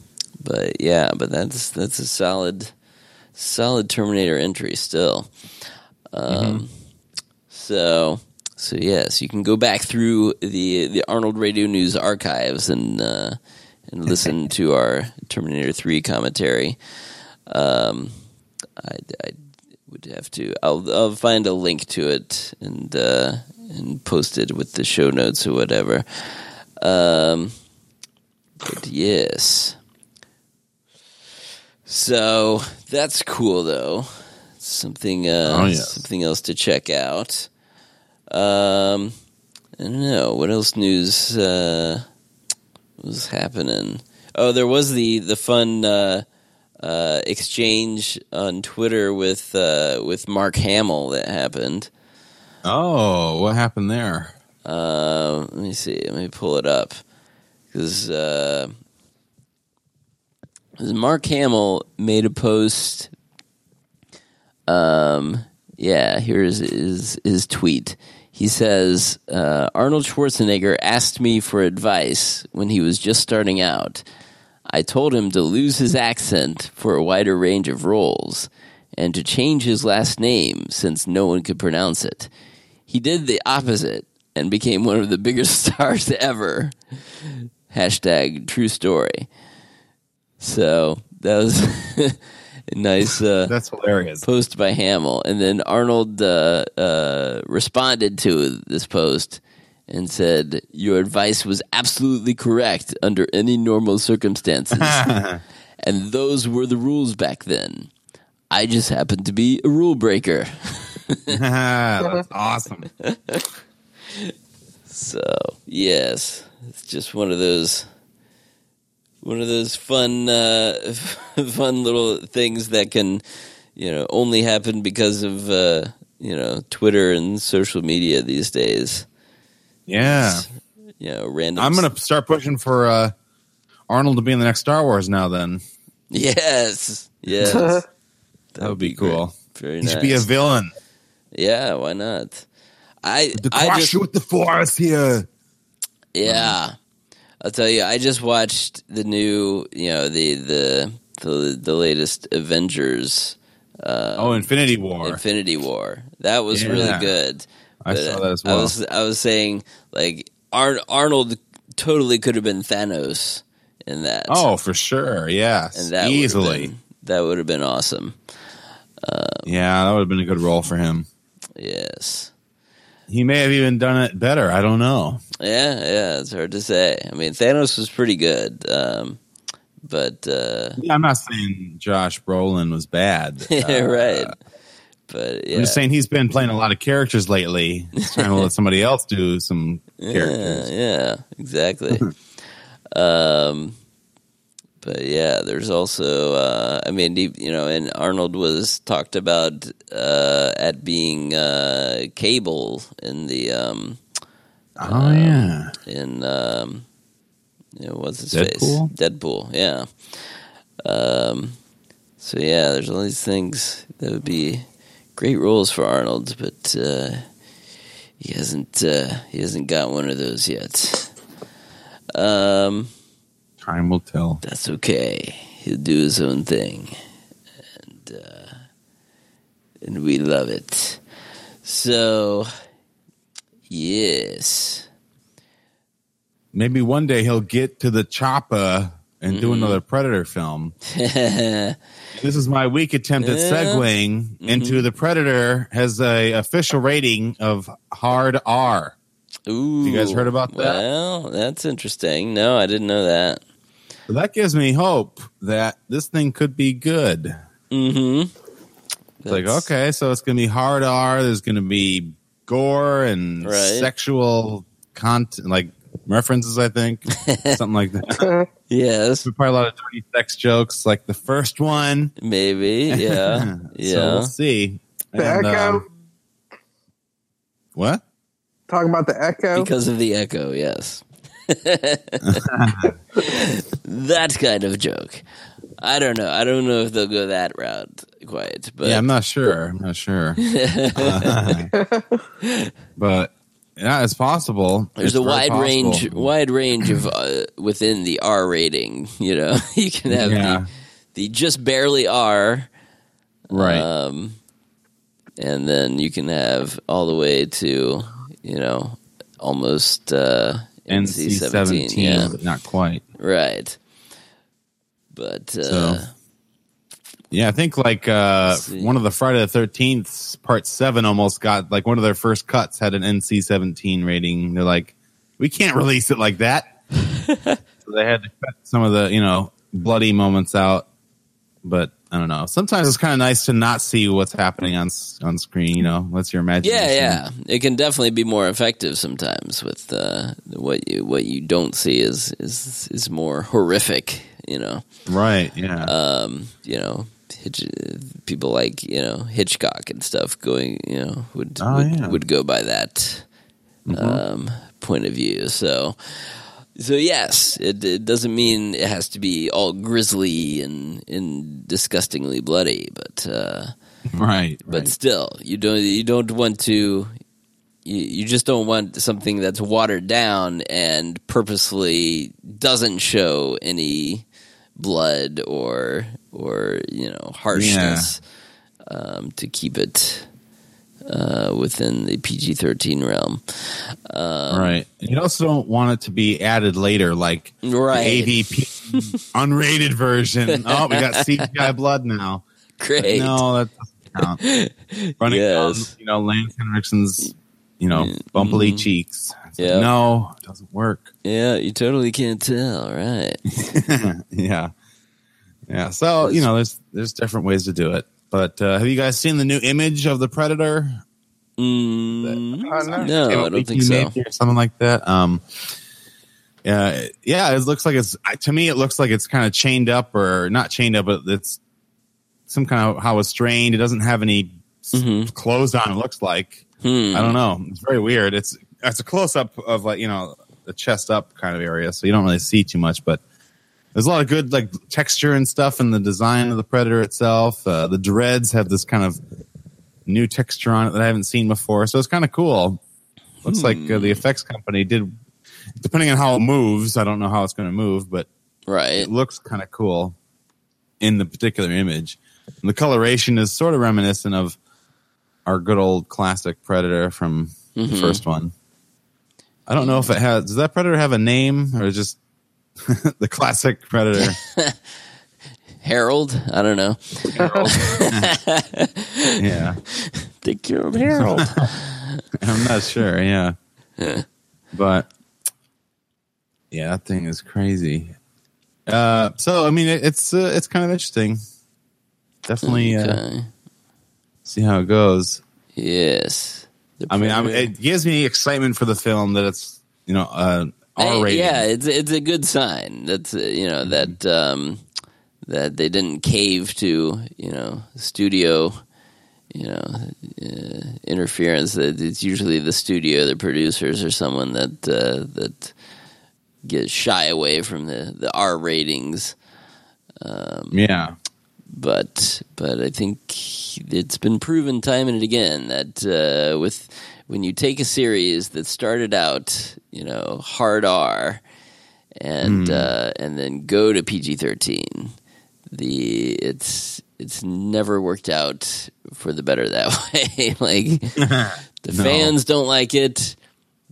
B: but yeah, but that's that's a solid solid Terminator entry still. Um, So so yes, you can go back through the the Arnold Radio News archives and uh, and listen (laughs) to our Terminator Three commentary. Um, I, I would have to. I'll I'll find a link to it and uh, and post it with the show notes or whatever. Um, but yes. So that's cool, though. Something, uh,
C: Oh, yes.
B: something else to check out. Um, I don't know what else news uh, was happening. Oh, there was the the fun uh, uh, exchange on Twitter with uh, with Mark Hamill that happened.
C: Oh, what happened there?
B: Uh, let me see. Let me pull it up because uh, Mark Hamill made a post. Um, yeah, here's his his tweet. He says uh, Arnold Schwarzenegger asked me for advice when he was just starting out. I told him to lose his accent for a wider range of roles and to change his last name since no one could pronounce it. He did the opposite and became one of the biggest (laughs) stars ever. Hashtag true story. So that was (laughs) a nice uh, (laughs)
C: That's hilarious.
B: post by Hamill. And then Arnold uh, uh, responded to this post and said, Your advice was absolutely correct under any normal circumstances. (laughs) and those were the rules back then. I just happened to be a rule breaker.
C: That's awesome.
B: So yes, it's just one of those one of those fun uh, (laughs) fun little things that can you know only happen because of uh, you know Twitter and social media these days.
C: Yeah.
B: You know, random.
C: I'm going to start pushing for uh, Arnold to be in the next Star Wars now then.
B: yes, yes, (laughs) that,
C: That would be cool.
B: Very
C: He
B: nice.
C: should be a villain.
B: yeah, why not? I
C: The
B: I just
C: with the force here.
B: Yeah, I'll tell you. I just watched the new, you know, the the the, the latest Avengers uh,
C: oh, Infinity War.
B: Infinity War. That was
C: Yeah.
B: really good.
C: I
B: But
C: saw that as
B: I
C: well.
B: was I was saying like Ar- Arnold totally could have been Thanos in that.
C: oh, for sure. Yeah,
B: and that
C: Easily.
B: been- that would have been awesome.
C: Yeah, that would have been a good role for him.
B: Yes.
C: He may have even done it better. I don't know.
B: Yeah, yeah, it's hard to say. I mean, Thanos was pretty good, um, but uh,
C: Yeah, I'm not saying Josh Brolin was bad. (laughs)
B: yeah,
C: Uh,
B: right. But yeah,
C: I'm just saying he's been playing a lot of characters lately. He's trying to let (laughs) somebody else do some
B: yeah,
C: characters.
B: yeah, exactly. (laughs) um, but yeah, there's also, uh, I mean, you know, and Arnold was talked about uh, at being uh, Cable in the um,
C: Oh yeah,
B: in um, you know, what's his
C: Deadpool?
B: face? Deadpool, yeah. Um, so yeah, there's all these things that would be great roles for Arnold, but uh, he hasn't uh, he hasn't got one of those yet. Um,
C: time will tell.
B: that's okay. He'll do his own thing, and uh, and we love it. So, yes.
C: Maybe one day he'll get to the chopper and
B: Mm-hmm.
C: do another Predator film. (laughs) This is my weak attempt at segueing into the Predator has a official rating of hard R.
B: Ooh,
C: You guys heard about that?
B: Well, that's interesting. No, I didn't know that.
C: So that gives me hope that this thing could be good.
B: Mm-hmm.
C: It's like, okay, so it's going to be hard R. There's going to be gore and
B: Right.
C: sexual content, like references, I think. (laughs) Something like that.
B: Yes,
C: There's probably a lot of dirty sex jokes, like the first one.
B: maybe. (laughs) Yeah,
C: so
B: yeah.
C: we'll see.
D: The
C: And,
D: Echo.
C: um, what?
D: Talking about the Echo.
B: because of the echo. Yes, (laughs) that kind of joke. I don't know. I don't know if they'll go that route quite, but
C: yeah, I'm not sure. I'm not sure. (laughs) but yeah, it's possible.
B: there's
C: It's
B: a wide
C: possible.
B: range, wide range of uh, within the R rating. You know, (laughs) you can have
C: Yeah.
B: the, the just barely R,
C: Right.
B: Um, and then you can have all the way to, you know, almost uh,
C: NC
B: NC
C: 17,
B: 17. Yeah,
C: but not quite.
B: right. But uh,
C: So- Yeah, I think like uh, one of the Friday the Thirteenth Part Seven almost got like one of their first cuts had an NC seventeen rating. They're like, we can't release it like that, (laughs) so they had to cut some of the you know bloody moments out. But I don't know. Sometimes it's kind of nice to not see what's happening on on screen. You know, what's your imagination?
B: yeah, yeah, it can definitely be more effective sometimes with uh, what you what you don't see is is is more horrific. You know,
C: right. Yeah,
B: um, you know. Hitch, people like you know Hitchcock and stuff going you know would
C: Oh,
B: would,
C: yeah. Mm-hmm.
B: would go by that um, point of view. So, so yes, it, it doesn't mean it has to be all grisly and, and disgustingly bloody, but uh, (laughs)
C: right.
B: but
C: right.
B: still, you don't you don't want to. You, you just don't want something that's watered down and purposefully doesn't show any blood or or you know harshness um, to keep it uh, within the PG thirteen realm. Um,
C: right. You also don't want it to be added later, like
B: Right.
C: the AVP (laughs) unrated version. Oh, we got CGI (laughs) blood now.
B: Great.
C: No, that doesn't count. (laughs) Running
B: Yes.
C: down, you know, Lance Henriksen's, you know, bumpily cheeks. It's like,
B: Yeah.
C: no, it doesn't work.
B: Yeah, you totally can't tell, right?
C: yeah, yeah. So you know, there's there's different ways to do it. But uh, have you guys seen the new image of the Predator?
B: Mm,
D: no.
B: no, I don't think so.
C: Or something like that. Um, yeah, yeah. It looks like it's to me. It looks like it's kind of chained up, or not chained up, but it's some kind of how it's strained. It doesn't have any s-
B: Mhm.
C: clothes on. It looks like
B: Hmm.
C: I don't know. It's very weird. It's it's a close up of like you know the chest up kind of area, so you don't really see too much, but. There's a lot of good like texture and stuff in the design of the Predator itself. Uh, the dreads have this kind of new texture on it that I haven't seen before, so it's kind of cool. Looks like uh, the effects company did, depending on how it moves. I don't know how it's going to move, but
B: Right.
C: it looks kind of cool in the particular image. And the coloration is sort of reminiscent of our good old classic Predator from the first one. I don't know if it has. Does that Predator have a name or just (laughs) the classic Predator? (laughs)
B: Harold? I don't know. (laughs)
C: yeah.
B: They care of Harold.
C: I'm not sure. Yeah, but yeah, that thing is crazy. Uh, so I mean, it, it's uh, it's kind of interesting. Definitely uh, see how it goes.
B: Yes.
C: I mean, I'm,
B: Predator.
C: it gives me excitement for the film that it's you know uh,
B: Hey,
C: R rated.
B: Yeah, it's it's a good sign. That's uh, you know that um, that they didn't cave to you know studio you know uh, interference. That it's usually the studio, the producers, or someone that uh, that gets shy away from the the R ratings.
C: yeah.
B: but but I think it's been proven time and again that uh, with when you take a series that started out, you know, hard R, and uh, and then go to PG thirteen, the it's it's never worked out for the better that (laughs) way. like (laughs) the
C: No.
B: fans don't like it.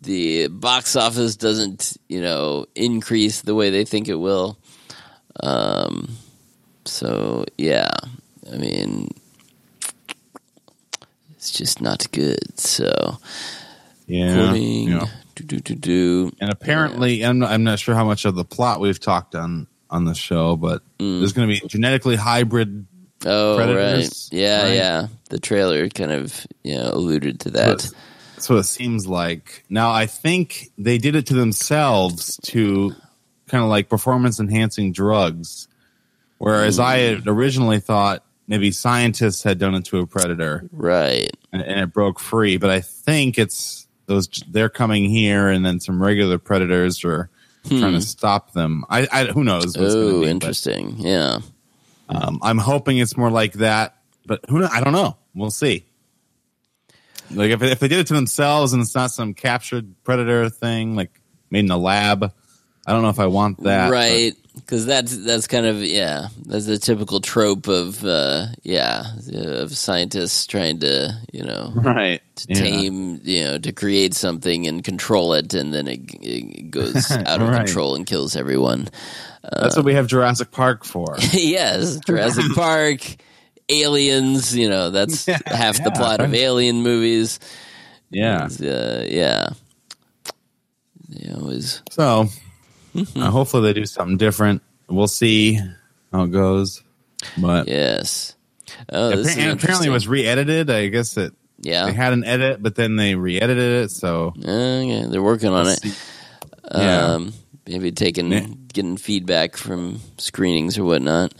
B: The box office doesn't, you know, increase the way they think it will. Um, so yeah, I mean, it's just not good. So
C: Yeah.
B: according
C: yeah.
B: Do do do do.
C: And apparently, I'm not, I'm not sure how much of the plot we've talked on on the show, but
B: Mm.
C: there's going to be genetically hybrid.
B: Oh
C: Predators,
B: right, yeah,
C: right?
B: yeah. The trailer kind of you know alluded to that.
C: That's what it seems like. Now, I think they did it to themselves to kind of like performance enhancing drugs, whereas I had originally thought maybe scientists had done it to a predator
B: Right.
C: and, and it broke free. But I think it's those they're coming here, and then some regular predators are trying to stop them. I, I who knows?
B: Hmm. Oh,
C: be, but,
B: interesting. Yeah.
C: um, I'm hoping it's more like that, but who? I don't know. We'll see. Like if if they did it to themselves and it's not some captured predator thing, like made in a lab, I don't know if I want that.
B: right. Because that's that's kind of yeah that's a typical trope of uh, yeah of scientists trying to you know
C: right?
B: to
C: Yeah.
B: tame, you know, to create something and control it, and then it, it goes (laughs) out of
C: Right.
B: control and kills everyone.
C: That's what we have Jurassic Park for. (laughs)
B: yes, Jurassic (laughs) Park, Aliens. You know, that's
C: Yeah,
B: half the
C: yeah,
B: plot of. Alien movies.
C: Yeah.
B: Is, uh, yeah. They always
C: So uh, hopefully they do something different. We'll see how it goes. But
B: yes. Oh,
C: apparently, apparently it was re-edited. I guess it
B: yeah.
C: they had an edit, but then they re-edited it. So
B: yeah, they're working on it.
C: see. Yeah.
B: Um, maybe taking
C: Yeah.
B: getting feedback from screenings or whatnot.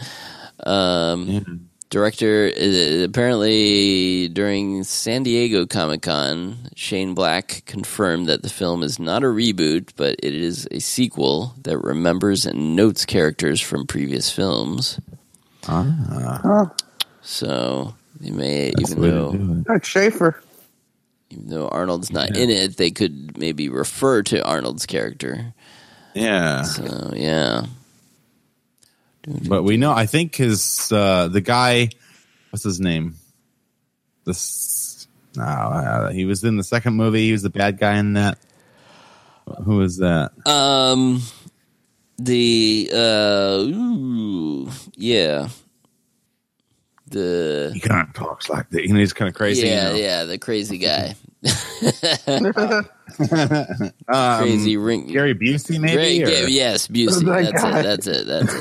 B: Um,
C: Yeah.
B: Director uh, apparently during San Diego Comic Con, Shane Black confirmed that the film is not a reboot, but it is a sequel that remembers and notes characters from previous films.
C: Ah,
D: Oh,
B: So they may,
C: that's
B: even
C: the
B: though
D: that's Schaefer.
B: even though Arnold's not
C: Yeah.
B: in it, they could maybe refer to Arnold's character.
C: Yeah.
B: So yeah.
C: But we know. I think his uh, the guy. What's his name? This. No, uh, he was in the second movie. He was the bad guy in that. Who is that?
B: Um, the uh, ooh, yeah, the
C: He kind of talks like that. You know, he's kind of crazy.
B: yeah,
C: you know?
B: yeah, the crazy guy, (laughs) (laughs) (laughs)
C: Um,
B: crazy ring.
C: Gary Busey, maybe.
B: Great,
C: or-
B: yeah, yes, Busey.
D: That
B: That's
D: guy.
B: it. That's it. That's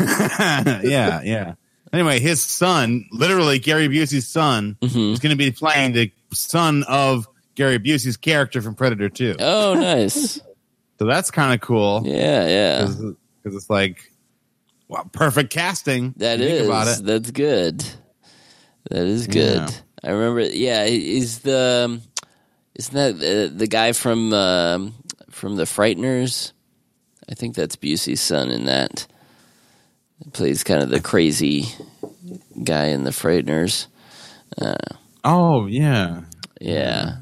B: it. (laughs)
C: yeah, yeah. Anyway, his son, literally Gary Busey's son,
B: Mhm.
C: is going to be playing the son of Gary Busey's character from Predator 2.
B: Oh, nice. (laughs)
C: So that's kind of cool.
B: Yeah, yeah.
C: because it's like wow, perfect casting.
B: That
C: if you
B: is.
C: think about it.
B: That's good. That is good.
C: Yeah.
B: I remember. Yeah, he's the. Isn't that the, the guy from um, from the Frighteners? I think that's Busey's son in that. He plays kind of the crazy guy in the Frighteners. Uh,
C: Oh yeah,
B: yeah,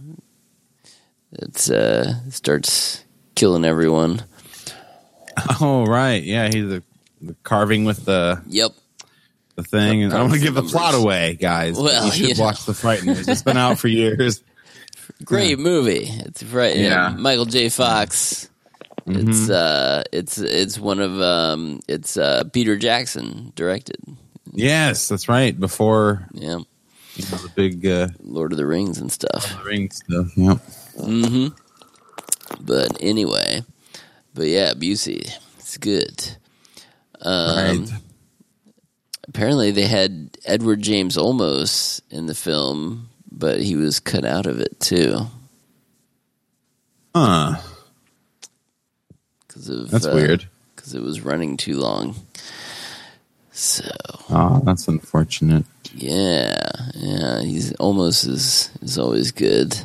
B: it's uh starts killing everyone. (laughs)
C: oh right, yeah. He's the, the carving with the
B: Yep.
C: the thing. And I don't want to give the plot away, guys.
B: Well,
C: you should
B: you know.
C: watch the Frighteners. It's been out for (laughs) years.
B: Great movie. It's right. Yeah.
C: Yeah. Mm-hmm.
B: Michael J. Fox. It's uh, it's it's one of um, it's uh, Peter Jackson directed.
C: Yes, that's right. Before
B: Yeah,
C: You know, the big uh,
B: Lord of the Rings and stuff.
C: ring stuff. Yep.
B: hmm But anyway, but yeah, Busey, it's good. Um,
C: Right.
B: Apparently, they had Edward James Olmos in the film, but he was cut out of it too
C: Huh.
B: because of
C: That's
B: uh,
C: weird.
B: because it was running too long. So
C: Oh, that's unfortunate.
B: yeah, yeah, he's Olmos is is always good.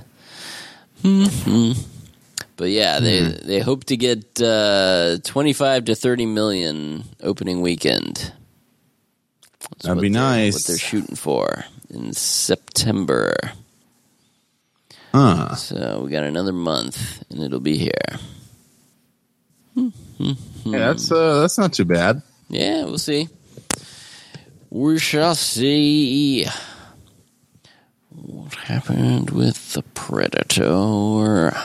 B: hmm But yeah, they they hope to get uh, twenty five to thirty million opening weekend. That's
C: That'd be nice.
B: What they're shooting for in September.
C: Huh.
B: So we got another month, and it'll be here.
C: Yeah, that's uh, that's not too bad.
B: Yeah, we'll see. We shall see what happened with the Predator.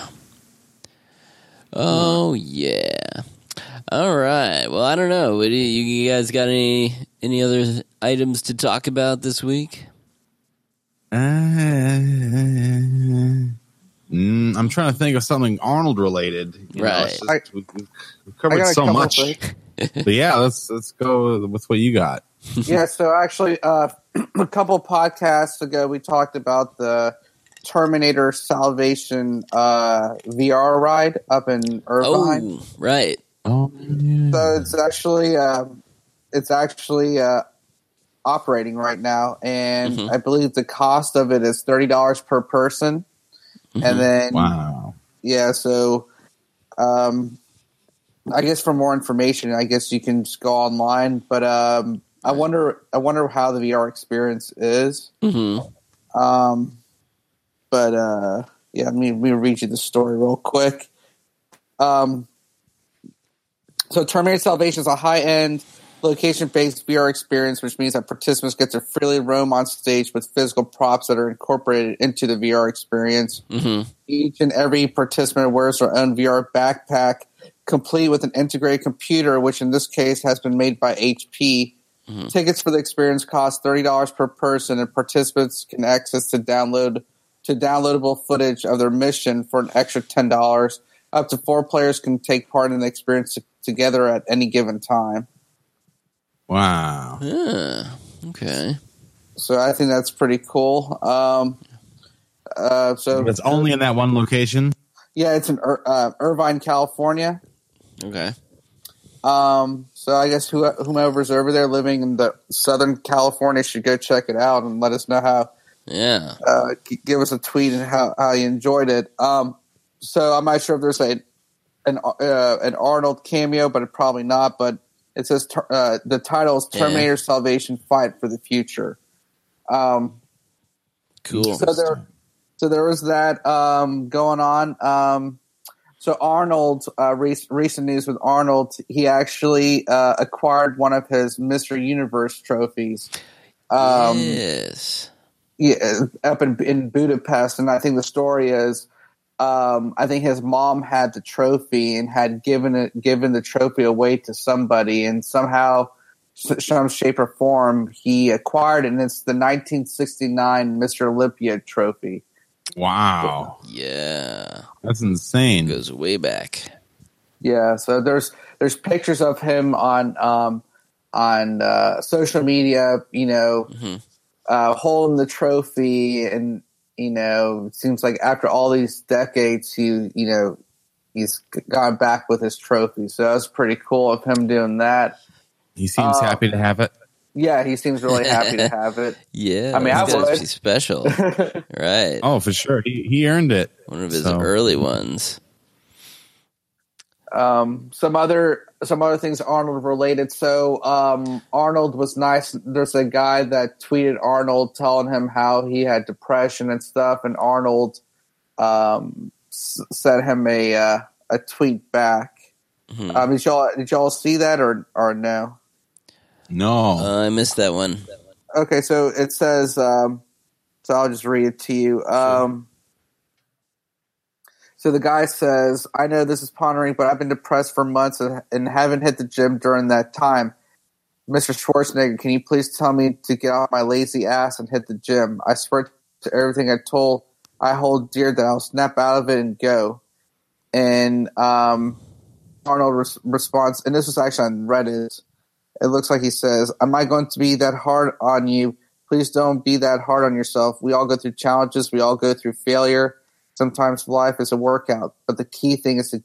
B: Oh yeah. All right. Well, I don't know. What do you, you guys got any any other items to talk about this week?
C: Uh, mm, I'm trying to think of something Arnold related. You know,
B: Right.
C: it's just-
D: I-
C: we, we've covered so much. But yeah, let's let's go with what you got.
D: yeah, so actually, uh, (clears throat) a couple podcasts ago, we talked about the Terminator Salvation uh, VR ride up in Irvine.
B: Oh, right.
C: Oh,
D: So it's actually uh, it's actually uh, operating right now, and
B: Mhm.
D: I believe the cost of it is thirty dollars per person. And then
C: wow.
D: yeah, so um, I guess for more information, I guess you can just go online. But um, I wonder, I wonder how the VR experience is.
B: hmm
D: Um, but uh, yeah, let me, let me read you the story real quick. Um, so Terminator Salvation is a high-end, location-based VR experience, which means that participants get to freely roam on stage with physical props that are incorporated into the VR experience.
B: hmm
D: Each and every participant wears their own VR backpack, complete with an integrated computer, which in this case has been made by HP. Tickets for the experience cost thirty dollars per person, and participants can access to download to downloadable footage of their mission for an extra ten dollars. Up to four players can take part in the experience together at any given time.
C: Wow.
B: Yeah. Okay.
D: So I think that's pretty cool. Um, uh, so
C: It's only in that one location.
D: yeah, it's in Ir- uh, Irvine, California.
B: Okay.
D: Um, so I guess who, whomever's over there living in the Southern California should go check it out and let us know how.
B: Yeah.
D: Uh, give us a tweet and how, how you enjoyed it. Um, so I'm not sure if there's a an uh, an Arnold cameo, but probably not. But it says uh, the title is
B: Yeah.
D: Terminator Salvation: Fight for the Future. Um,
B: Cool.
D: so there, so there was that um, going on. Um, so Arnold, uh, rec- recent news with Arnold, he actually uh, acquired one of his Mister Universe trophies. Um,
B: yes.
D: yeah, up in, in Budapest, and I think the story is, um, I think his mom had the trophy and had given it given the trophy away to somebody, and somehow, some shape or form, he acquired it, and it's the 1969 Mr. Olympia trophy.
C: Wow.
B: Yeah.
C: That's insane.
B: Goes way back.
D: Yeah, so there's there's pictures of him on um, on uh, social media, you know,
B: Mhm.
D: uh, holding the trophy, and you know, it seems like after all these decades, he you know he's gone back with his trophy. So that was pretty cool of him doing that.
C: He seems
D: Uh,
C: happy to have it.
D: Yeah, he seems really happy to (laughs) have it.
B: Yeah.
D: I mean, I would.
B: be special. (laughs) right.
C: Oh, for sure. He he earned it.
B: One of his
C: So-
B: early ones.
D: Um, some other some other things Arnold related. So um, Arnold was nice. There's a guy that tweeted Arnold telling him how he had depression and stuff, and Arnold um, s- sent him a uh, a tweet back.
B: Mhm.
D: Um, did y'all did y'all see that or or no?
C: No.
B: Uh, I missed that one.
D: Okay, so it says. Um, so I'll just read it to you. Um, so the guy says, "I know this is pondering, but I've been depressed for months and, haven't hit the gym during that time. Mr. Schwarzenegger, can you please tell me to get off my lazy ass and hit the gym? I swear to everything I told I hold dear that I'll snap out of it and go. And um, Arnold res- responds, and this was actually on Reddit. It looks like he says, Am I going to be that hard on you? Please don't be that hard on yourself. We all go through challenges, we all go through failure. Sometimes life is a workout, but the key thing is to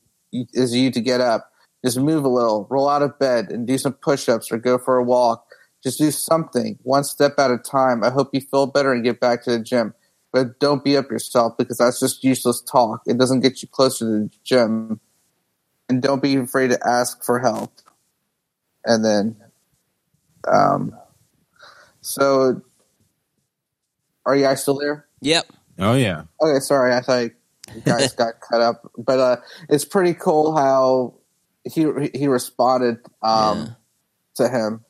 D: is you to get up. Just move a little, roll out of bed, and do some push ups or go for a walk. Just do something, one step at a time. I hope you feel better and get back to the gym. But don't beat up yourself because that's just useless talk. It doesn't get you closer to the gym. And don't be afraid to ask for help. And then, um, so are you guys still there?
B: Yep.
C: Oh yeah.
D: Okay, sorry, I thought you guys (laughs) got cut up, but uh, it's pretty cool how he he responded um, to him.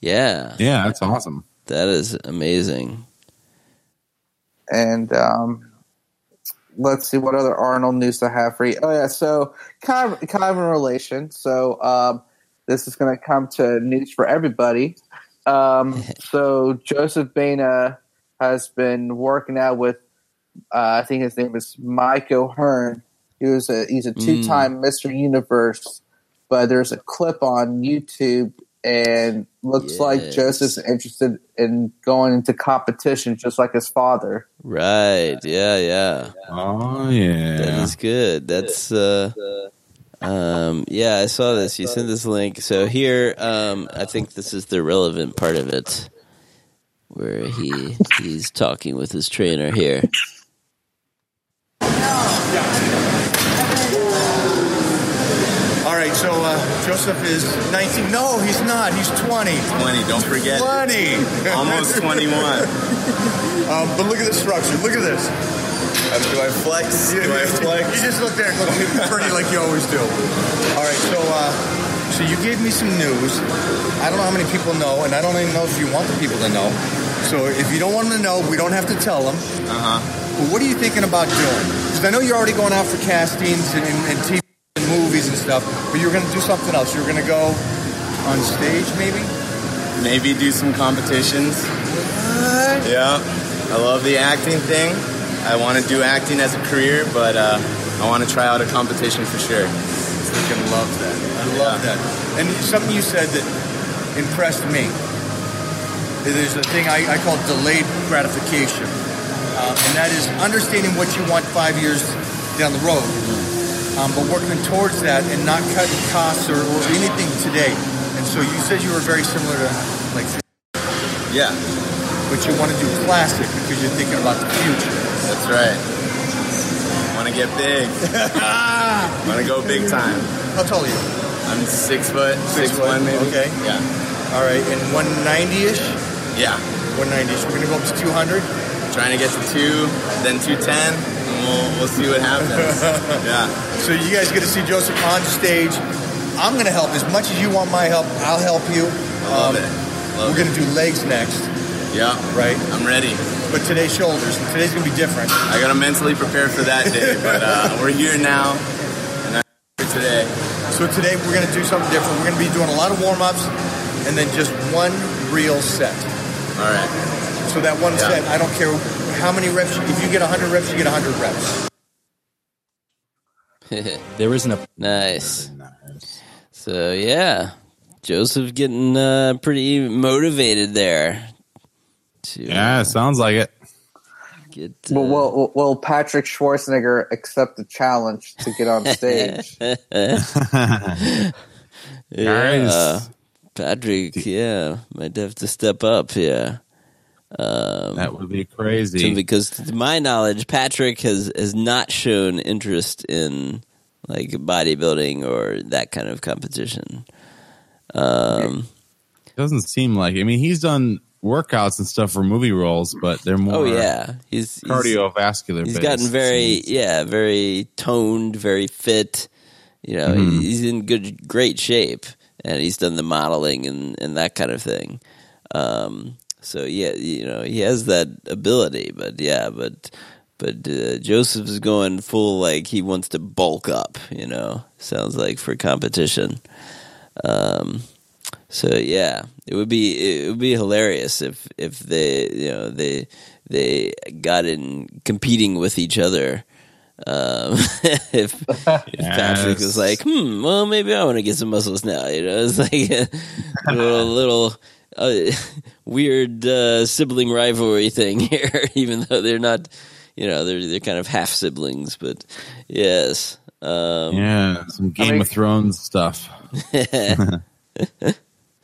B: Yeah.
C: Yeah, that's awesome.
B: That is amazing.
D: And um, let's see what other Arnold news I have for you. Oh yeah, so kind of kind of in relation. So um, this is going to come to news for everybody. Um, (laughs) so Joseph Baena has been working out with uh, I think his name is Mike O'Hearn. He was a he's a two time Mr. Universe, but there's a clip on YouTube and looks like Joseph's interested in going into competition just like his father.
B: Right. Yeah. Yeah.
C: Oh yeah.
B: is good. That's uh um yeah, I saw this. You sent this link. So here um I think this is the relevant part of it where he he's talking with his trainer here.
F: All right, so uh, Joseph is 19. No, he's not. He's 20.
G: 20, don't forget.
F: 20.
G: Almost 21. (laughs)
F: Um, but look at the structure. Look at this.
G: Um, do I flex? Do I (laughs)
F: You
G: flex?
F: He just look there, look pretty like you always do. All right, so uh, so you gave me some news. I don't know how many people know, and I don't even know if you want the people to know. So if you don't want them to know, we don't have to tell them.
G: Uh huh.
F: But what are you thinking about doing? Because I know you're already going out for castings and, and TV and movies and stuff, but you're going to do something else. You're going to go on stage, maybe.
G: Maybe do some competitions. Yeah. I love the acting thing. I want to do acting as a career, but uh, I want to try out a competition for sure.
F: I freaking love that. I love that. And something you said that impressed me. There's a thing I, I call delayed gratification, um, and that is understanding what you want five years down the road, um, but working towards that and not cutting costs or, or anything today. And so you said you were very similar to like,
G: Yeah,
F: but you want to do classic because you're thinking about the future.
G: that's right. Want to get big. (laughs) Want to go big time.
F: How tall are you?
G: I'm six foot,
F: Six
G: six,
F: foot,
G: one maybe.
F: okay.
G: Yeah.
F: All right, and 190-ish.
G: Yeah.
F: 190-ish. We're gonna go up to 200.
G: Trying to get to two, then 210, and we'll, we'll see what happens. (laughs) yeah.
F: So you guys get to see Joseph on stage. I'm to help as much as you want my help. I'll help you.
G: I love it. Love
F: We're going to do legs next,
G: Yeah.
F: right?
G: I'm ready.
F: But today's shoulders. Today's to be different.
G: I gotta mentally prepare for that day, but uh, we're here now, and I'm here today.
F: So today we're going to do something different. We're going to be doing a lot of warm ups and then just one real set.
G: All right.
F: So that one
G: Yeah.
F: set, I don't care how many reps. If you get 100 reps, you get 100 reps. (laughs)
H: There isn't a
B: nice. So yeah, Joseph getting uh, pretty motivated there. To
C: Yeah, sounds like it.
B: Get uh,
D: Will, will, will Patrick Schwarzenegger accept the challenge to get on stage? (laughs) (laughs)
B: yeah,
C: Guys.
B: Patrick. Yeah, might have to step up. Yeah. Um,
C: That would be crazy.
B: because to my knowledge, Patrick has has not shown interest in like bodybuilding or that kind of competition. Um,
C: Doesn't seem like. I mean, he's done workouts and stuff for movie roles, but they're more
B: oh yeah, he's he's-
C: cardiovascular.
B: He's
C: based,
B: gotten very yeah, very toned, very fit. You know,
C: Mm-hmm.
B: he's in good, great shape, and he's done the modeling and and that kind of thing. Um, so yeah, you know, he has that ability, but yeah, but but uh, Joseph is going full like he wants to bulk up. You know, sounds like for competition. Um, So yeah, it would be it would be hilarious if if they you know they they got in competing with each other. Um, (laughs) if, if Patrick was like, hmm, well, maybe I want to get some muscles now. You know, it's like a little, (laughs) little uh, weird uh, sibling rivalry thing (laughs) here, even though they're not, you know, they're they're kind of half siblings. But yes, um,
C: Yeah, some Game
D: mean-
C: of Thrones stuff.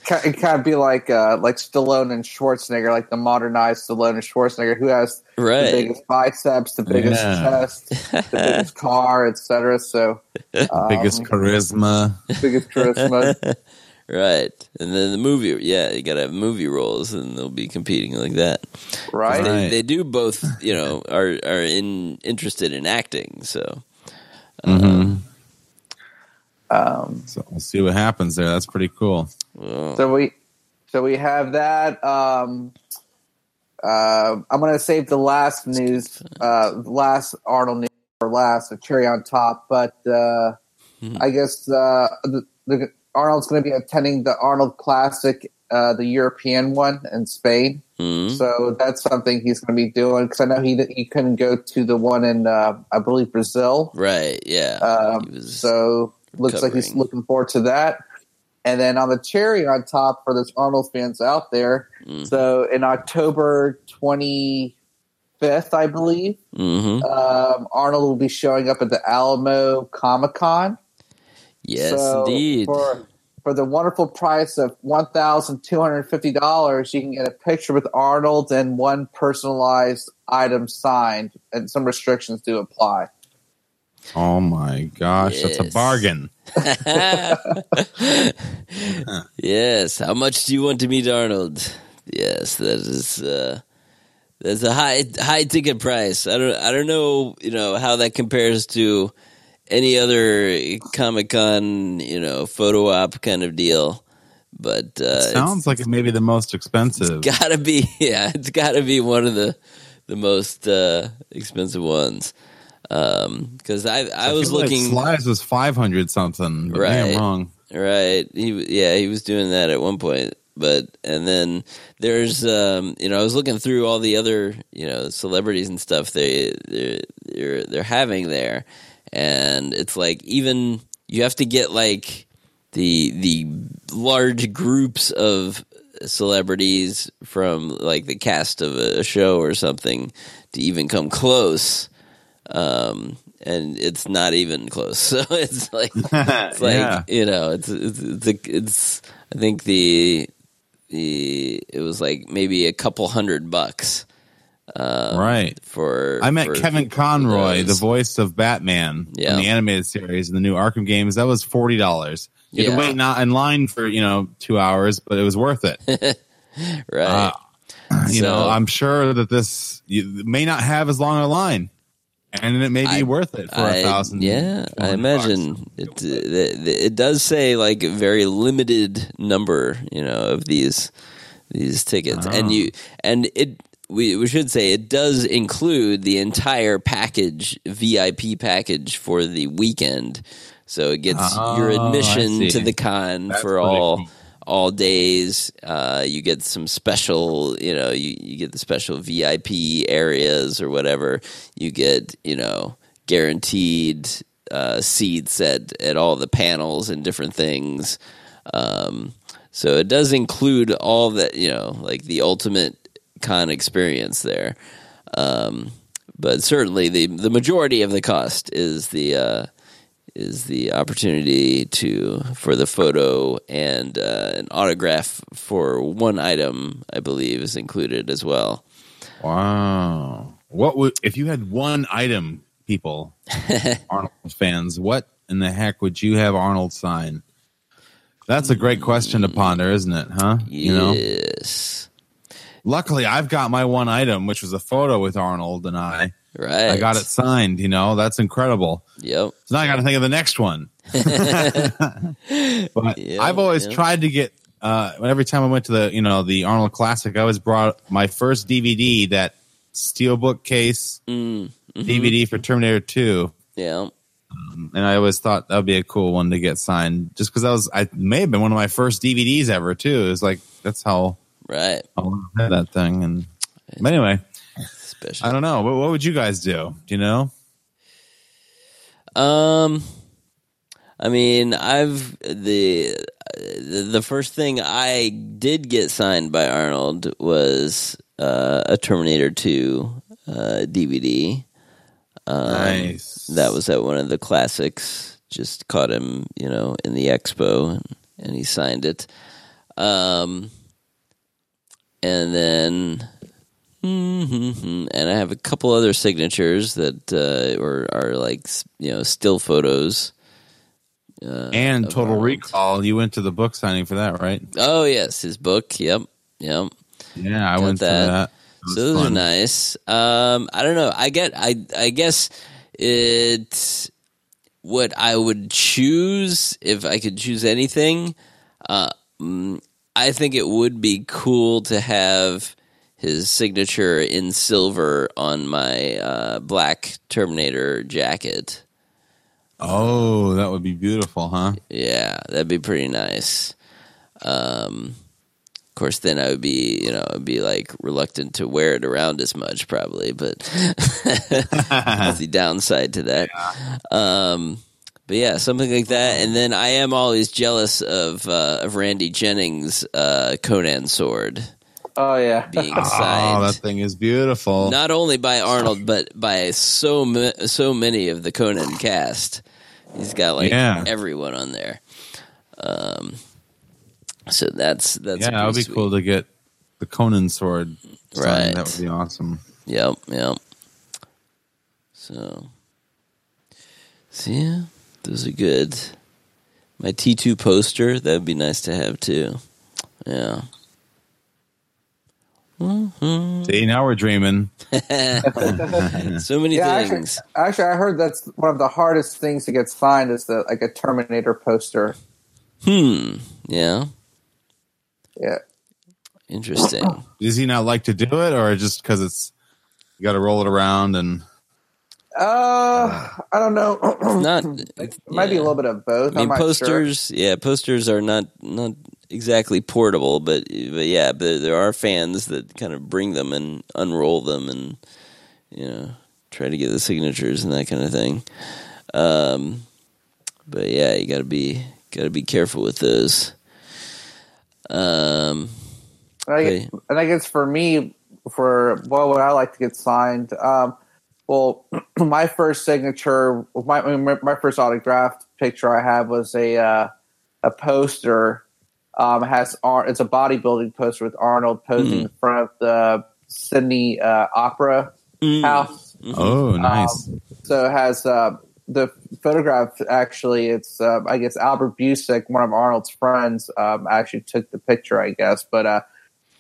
D: Ki- It kind of be like uh, like Stallone and Schwarzenegger, like the modernized Stallone and Schwarzenegger, who has
B: Right.
D: the biggest biceps, the biggest
C: Yeah.
D: chest, (laughs) the biggest car, etc. So um,
C: Biggest charisma.
D: biggest (laughs) charisma.
B: right. And then the movie, yeah, you got to have movie roles, and they'll be competing like that.
D: right?
B: They, they do both, you know, are are in interested in acting. So
C: Mhm.
D: Um,
C: So we'll see what happens there. That's pretty cool.
D: so we so we have that. Um, uh, I'm going to save the last news, uh, last Arnold news for last, a cherry on top. But uh, I guess uh, the, the Arnold's going to be attending the Arnold Classic, uh, the European one in Spain.
B: mhm.
D: So that's something he's going to be doing because I know he he couldn't go to the one in uh, I believe Brazil.
B: right, yeah.
D: Um,
B: was
D: so looks like he's looking forward to that. And then on the cherry on top for those Arnold fans out there,
B: Mm.
D: so in October twenty fifth, I believe,
B: hmm
D: um, Arnold will be showing up at the Alamo Comic Con.
B: Yes,
D: So
B: indeed.
D: For, for the wonderful price of one thousand two hundred fifty dollars, you can get a picture with Arnold and one personalized item signed, and some restrictions do apply.
C: Oh my gosh, that's a bargain. (laughs)
B: yes. How much do you want to meet Arnold? Yes, that is uh, that's a high high ticket price. I don't I don't know you know how that compares to any other Comic Con you know photo op kind of deal, but uh,
C: Sounds like it may be the most expensive.
B: it's (laughs) gotta be yeah it's gotta be one of the the most uh, expensive ones because I I, was
C: feel like
B: looking
C: Slides was five hundred something. But
B: Right.
C: I'm wrong.
B: Right. He yeah, he was doing that at one point, but and then there's um you know, I was looking through all the other, you know, celebrities and stuff they they're they're, they're having there and it's like even you have to get like the the large groups of celebrities from like the cast of a show or something to even come close um and it's not even close (laughs) so it's like (laughs) it's like
C: Yeah.
B: you know it's it's it's, a, it's i think the the it was like maybe a couple hundred bucks um,
C: Right.
B: for
C: I met
B: for-
C: Kevin Conroy, the voice of Batman
B: Yeah.
C: in the animated series in the new Arkham games. That was forty dollars. You had to wait not in line for you know two hours, but it was worth it. (laughs)
B: right
C: Uh, (clears throat) you
B: So-
C: know, I'm sure that this you, may not have as long a line, and it may be
B: I-
C: worth it for
B: I-
C: a thousand.
B: Yeah, I imagine it, it. It does say like a very limited number, you know, of these these tickets, and
C: Oh.
B: you and it. We we should say it does include the entire package, VIP package for the weekend. So it gets
C: Oh,
B: your admission to the con
C: That's
B: for all
C: cool.
B: All days. Uh, you get some special, you know, you, you get the special VIP areas or whatever. You get, you know, guaranteed uh, seats at, at all the panels and different things. Um, so it does include all that, you know, like the ultimate con experience there. Um, but certainly the the majority of the cost is the uh, is the opportunity to for the photo and uh, an autograph for one item, I believe, is included as well.
C: Wow. What would if you had one item, people, (laughs) Arnold fans? What in the heck would you have Arnold sign? That's a great question to ponder, isn't it? Huh? You know.
B: Yes,
C: Luckily, I've got my one item, which was a photo with Arnold and I.
B: right.
C: I got it signed. You know, that's incredible.
B: Yep.
C: So now I got to think of the next one. (laughs) but
B: Yeah,
C: I've always
B: yeah.
C: tried to get. Uh, every time I went to the you know the Arnold Classic, I always brought my first DVD, that steelbook case
B: Mm, mhm.
C: DVD for Terminator Two.
B: Yeah.
C: and I always thought that would be a cool one to get signed, just because that was I may have been one of my first DVDs ever too. It was like that's how
B: Right.
C: I had that thing, and but anyway, I don't know. What, what would you guys do? Do you know?
B: Um, I mean, I've the the first thing I did get signed by Arnold was uh, a Terminator Two uh, DVD. Um,
C: nice.
B: That was at one of the classics. Just caught him, you know, in the expo, and, and he signed it. Um, and then, and I have a couple other signatures that uh, are, are like you know still photos. Uh,
C: and Total
B: Arnold.
C: Recall. You went to the book signing for that, right?
B: Oh yes, his book. Yep, yep.
C: Yeah, I
B: Got
C: went
B: that.
C: to that.
B: So those
C: fun.
B: are nice. Um, I don't know. I get. I I guess it's what I would choose if I could choose anything. Uh, mm, I think it would be cool to have his signature in silver on my uh, black Terminator jacket.
C: Oh, that would be beautiful, huh?
B: Yeah, that'd be pretty nice. Um, of course, then I would be, you know, I'd be like reluctant to wear it around as much, probably. But (laughs) that's the downside to that. Um, but yeah, something like that. And then I am always jealous of uh, of Randy Jennings' uh, Conan sword
D: Oh yeah.
B: being (laughs)
C: Oh, that thing is beautiful.
B: not only by Arnold, but by so ma- so many of the Conan cast. He's got like
C: Yeah.
B: everyone on there. Um, so that's that's
C: yeah, that would be
B: pretty
C: cool to get the Conan sword. signed.
B: Right.
C: That would be awesome.
B: Yep, yep. So, so yeah, those are good. My T two poster that would be nice to have too. Yeah.
C: See, now we're dreaming. (laughs)
B: So many
D: Yeah, actually,
B: things.
D: actually, I heard that's one of the hardest things to get signed is the like a Terminator poster.
B: Hmm. Yeah.
D: Yeah.
B: Interesting.
C: Does he not like to do it, or just because it's you got to roll it around and
D: Uh, I don't know.
B: Not. (clears throat)
D: it might be a little bit of both.
B: I mean,
D: I'm not sure.
B: posters. Yeah, posters are not not exactly portable, but but yeah, but there are fans that kind of bring them and unroll them, and you know, try to get the signatures and that kind of thing. Um, but yeah, you got to be got to be careful with those. Um,
D: And I,
B: Okay.
D: and I guess for me, for well, what I like to get signed, um, well, (clears throat) my first signature, my my my first autographed picture I had was a uh, a poster. Um, has Ar- it's a bodybuilding poster with Arnold posing in front of the Sydney uh, Opera House.
C: oh, nice.
D: So it has uh, the photograph. Actually, it's uh, I guess Albert Busek, one of Arnold's friends, um, actually took the picture. I guess, but uh,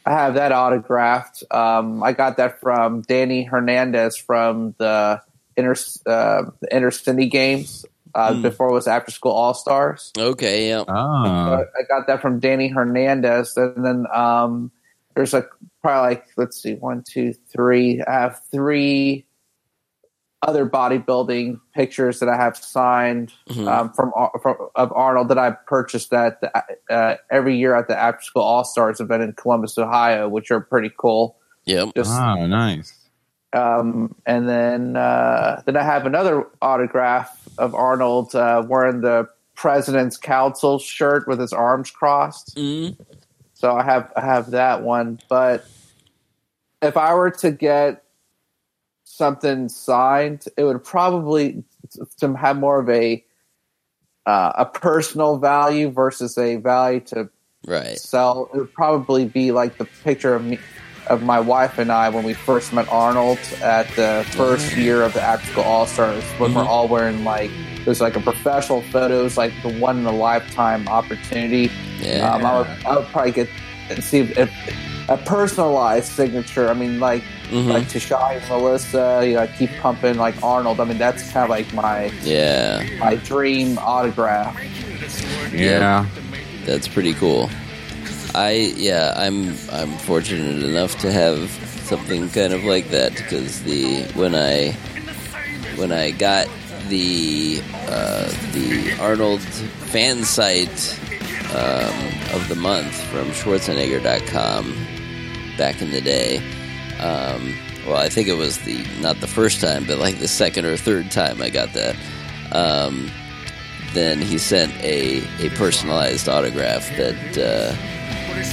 D: I have that autographed. Um, I got that from Danny Hernandez from the inter uh, the Inner City Games. Uh, Before it was After School All Stars.
B: okay, yeah.
C: Ah,
D: I got that from Danny Hernandez, and then um, there's like probably like let's see, one, two, three. I have three other bodybuilding pictures that I have signed um, from, from of Arnold that I purchased at the, uh, every year at the After School All Stars event in Columbus, Ohio, which are pretty cool.
B: Yep.
D: Just
C: ah, nice.
D: um, and then uh, then I have another autograph of Arnold uh, wearing the President's Council shirt with his arms crossed.
B: Mhm.
D: So I have I have that one. But if I were to get something signed, it would probably to have more of a uh, a personal value versus a value to
B: Right.
D: sell. It would probably be like the picture of me, of my wife and I when we first met Arnold at the first year of the After School All Stars when we're all wearing like it was like a professional photo. It was like the one in a lifetime opportunity.
B: Yeah.
D: Um, I would I would probably get and see if, a personalized signature. I mean, like
B: Mhm.
D: like Tashai and Melissa. You know, I keep pumping like Arnold. I mean, that's kind of like my
B: Yeah.
D: my dream autograph.
C: Yeah.
B: That's pretty cool. I yeah, I'm I'm fortunate enough to have something kind of like that because the when I when I got the uh, the Arnold fan site um, of the month from Schwarzenegger.com back in the day. Um, well, I think it was the not the first time, but like the second or third time I got that. Um, then he sent a, a personalized autograph that uh,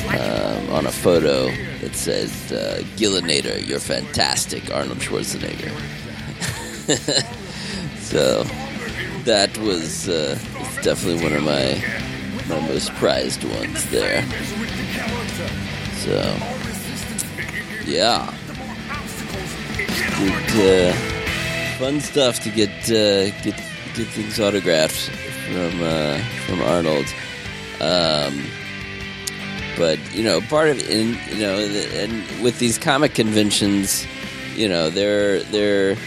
B: um, on a photo that says, uh, "Gillinator, you're fantastic, Arnold Schwarzenegger." (laughs) so that was uh, definitely one of my my most prized ones there. So yeah, good uh, fun stuff to get uh, get get things autographed from uh, from Arnold. Um, but you know, part of in you know, and with these comic conventions, you know, they're they're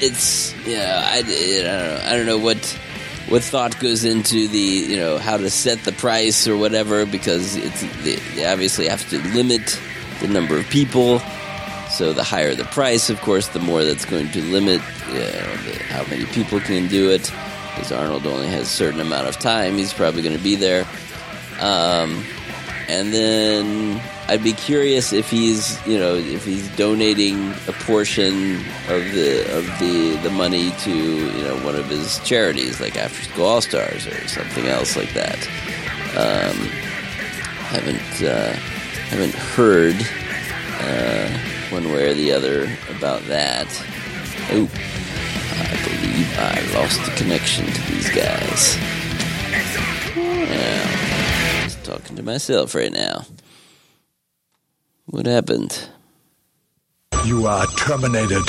B: it's yeah, I, I don't know, I don't know what what thought goes into the you know how to set the price or whatever because it's they, obviously have to limit the number of people. So the higher the price, of course, the more that's going to limit you know, how many people can do it. Because Arnold only has a certain amount of time, he's probably going to be there. Um, and then I'd be curious if he's, you know, if he's donating a portion of the of the the money to, you know, one of his charities, like After School All Stars or something else like that. Um, haven't uh, haven't heard uh, one way or the other about that. Oh, I believe I lost the connection to these guys. Yeah, talking to myself right now. What happened?
E: You are terminated.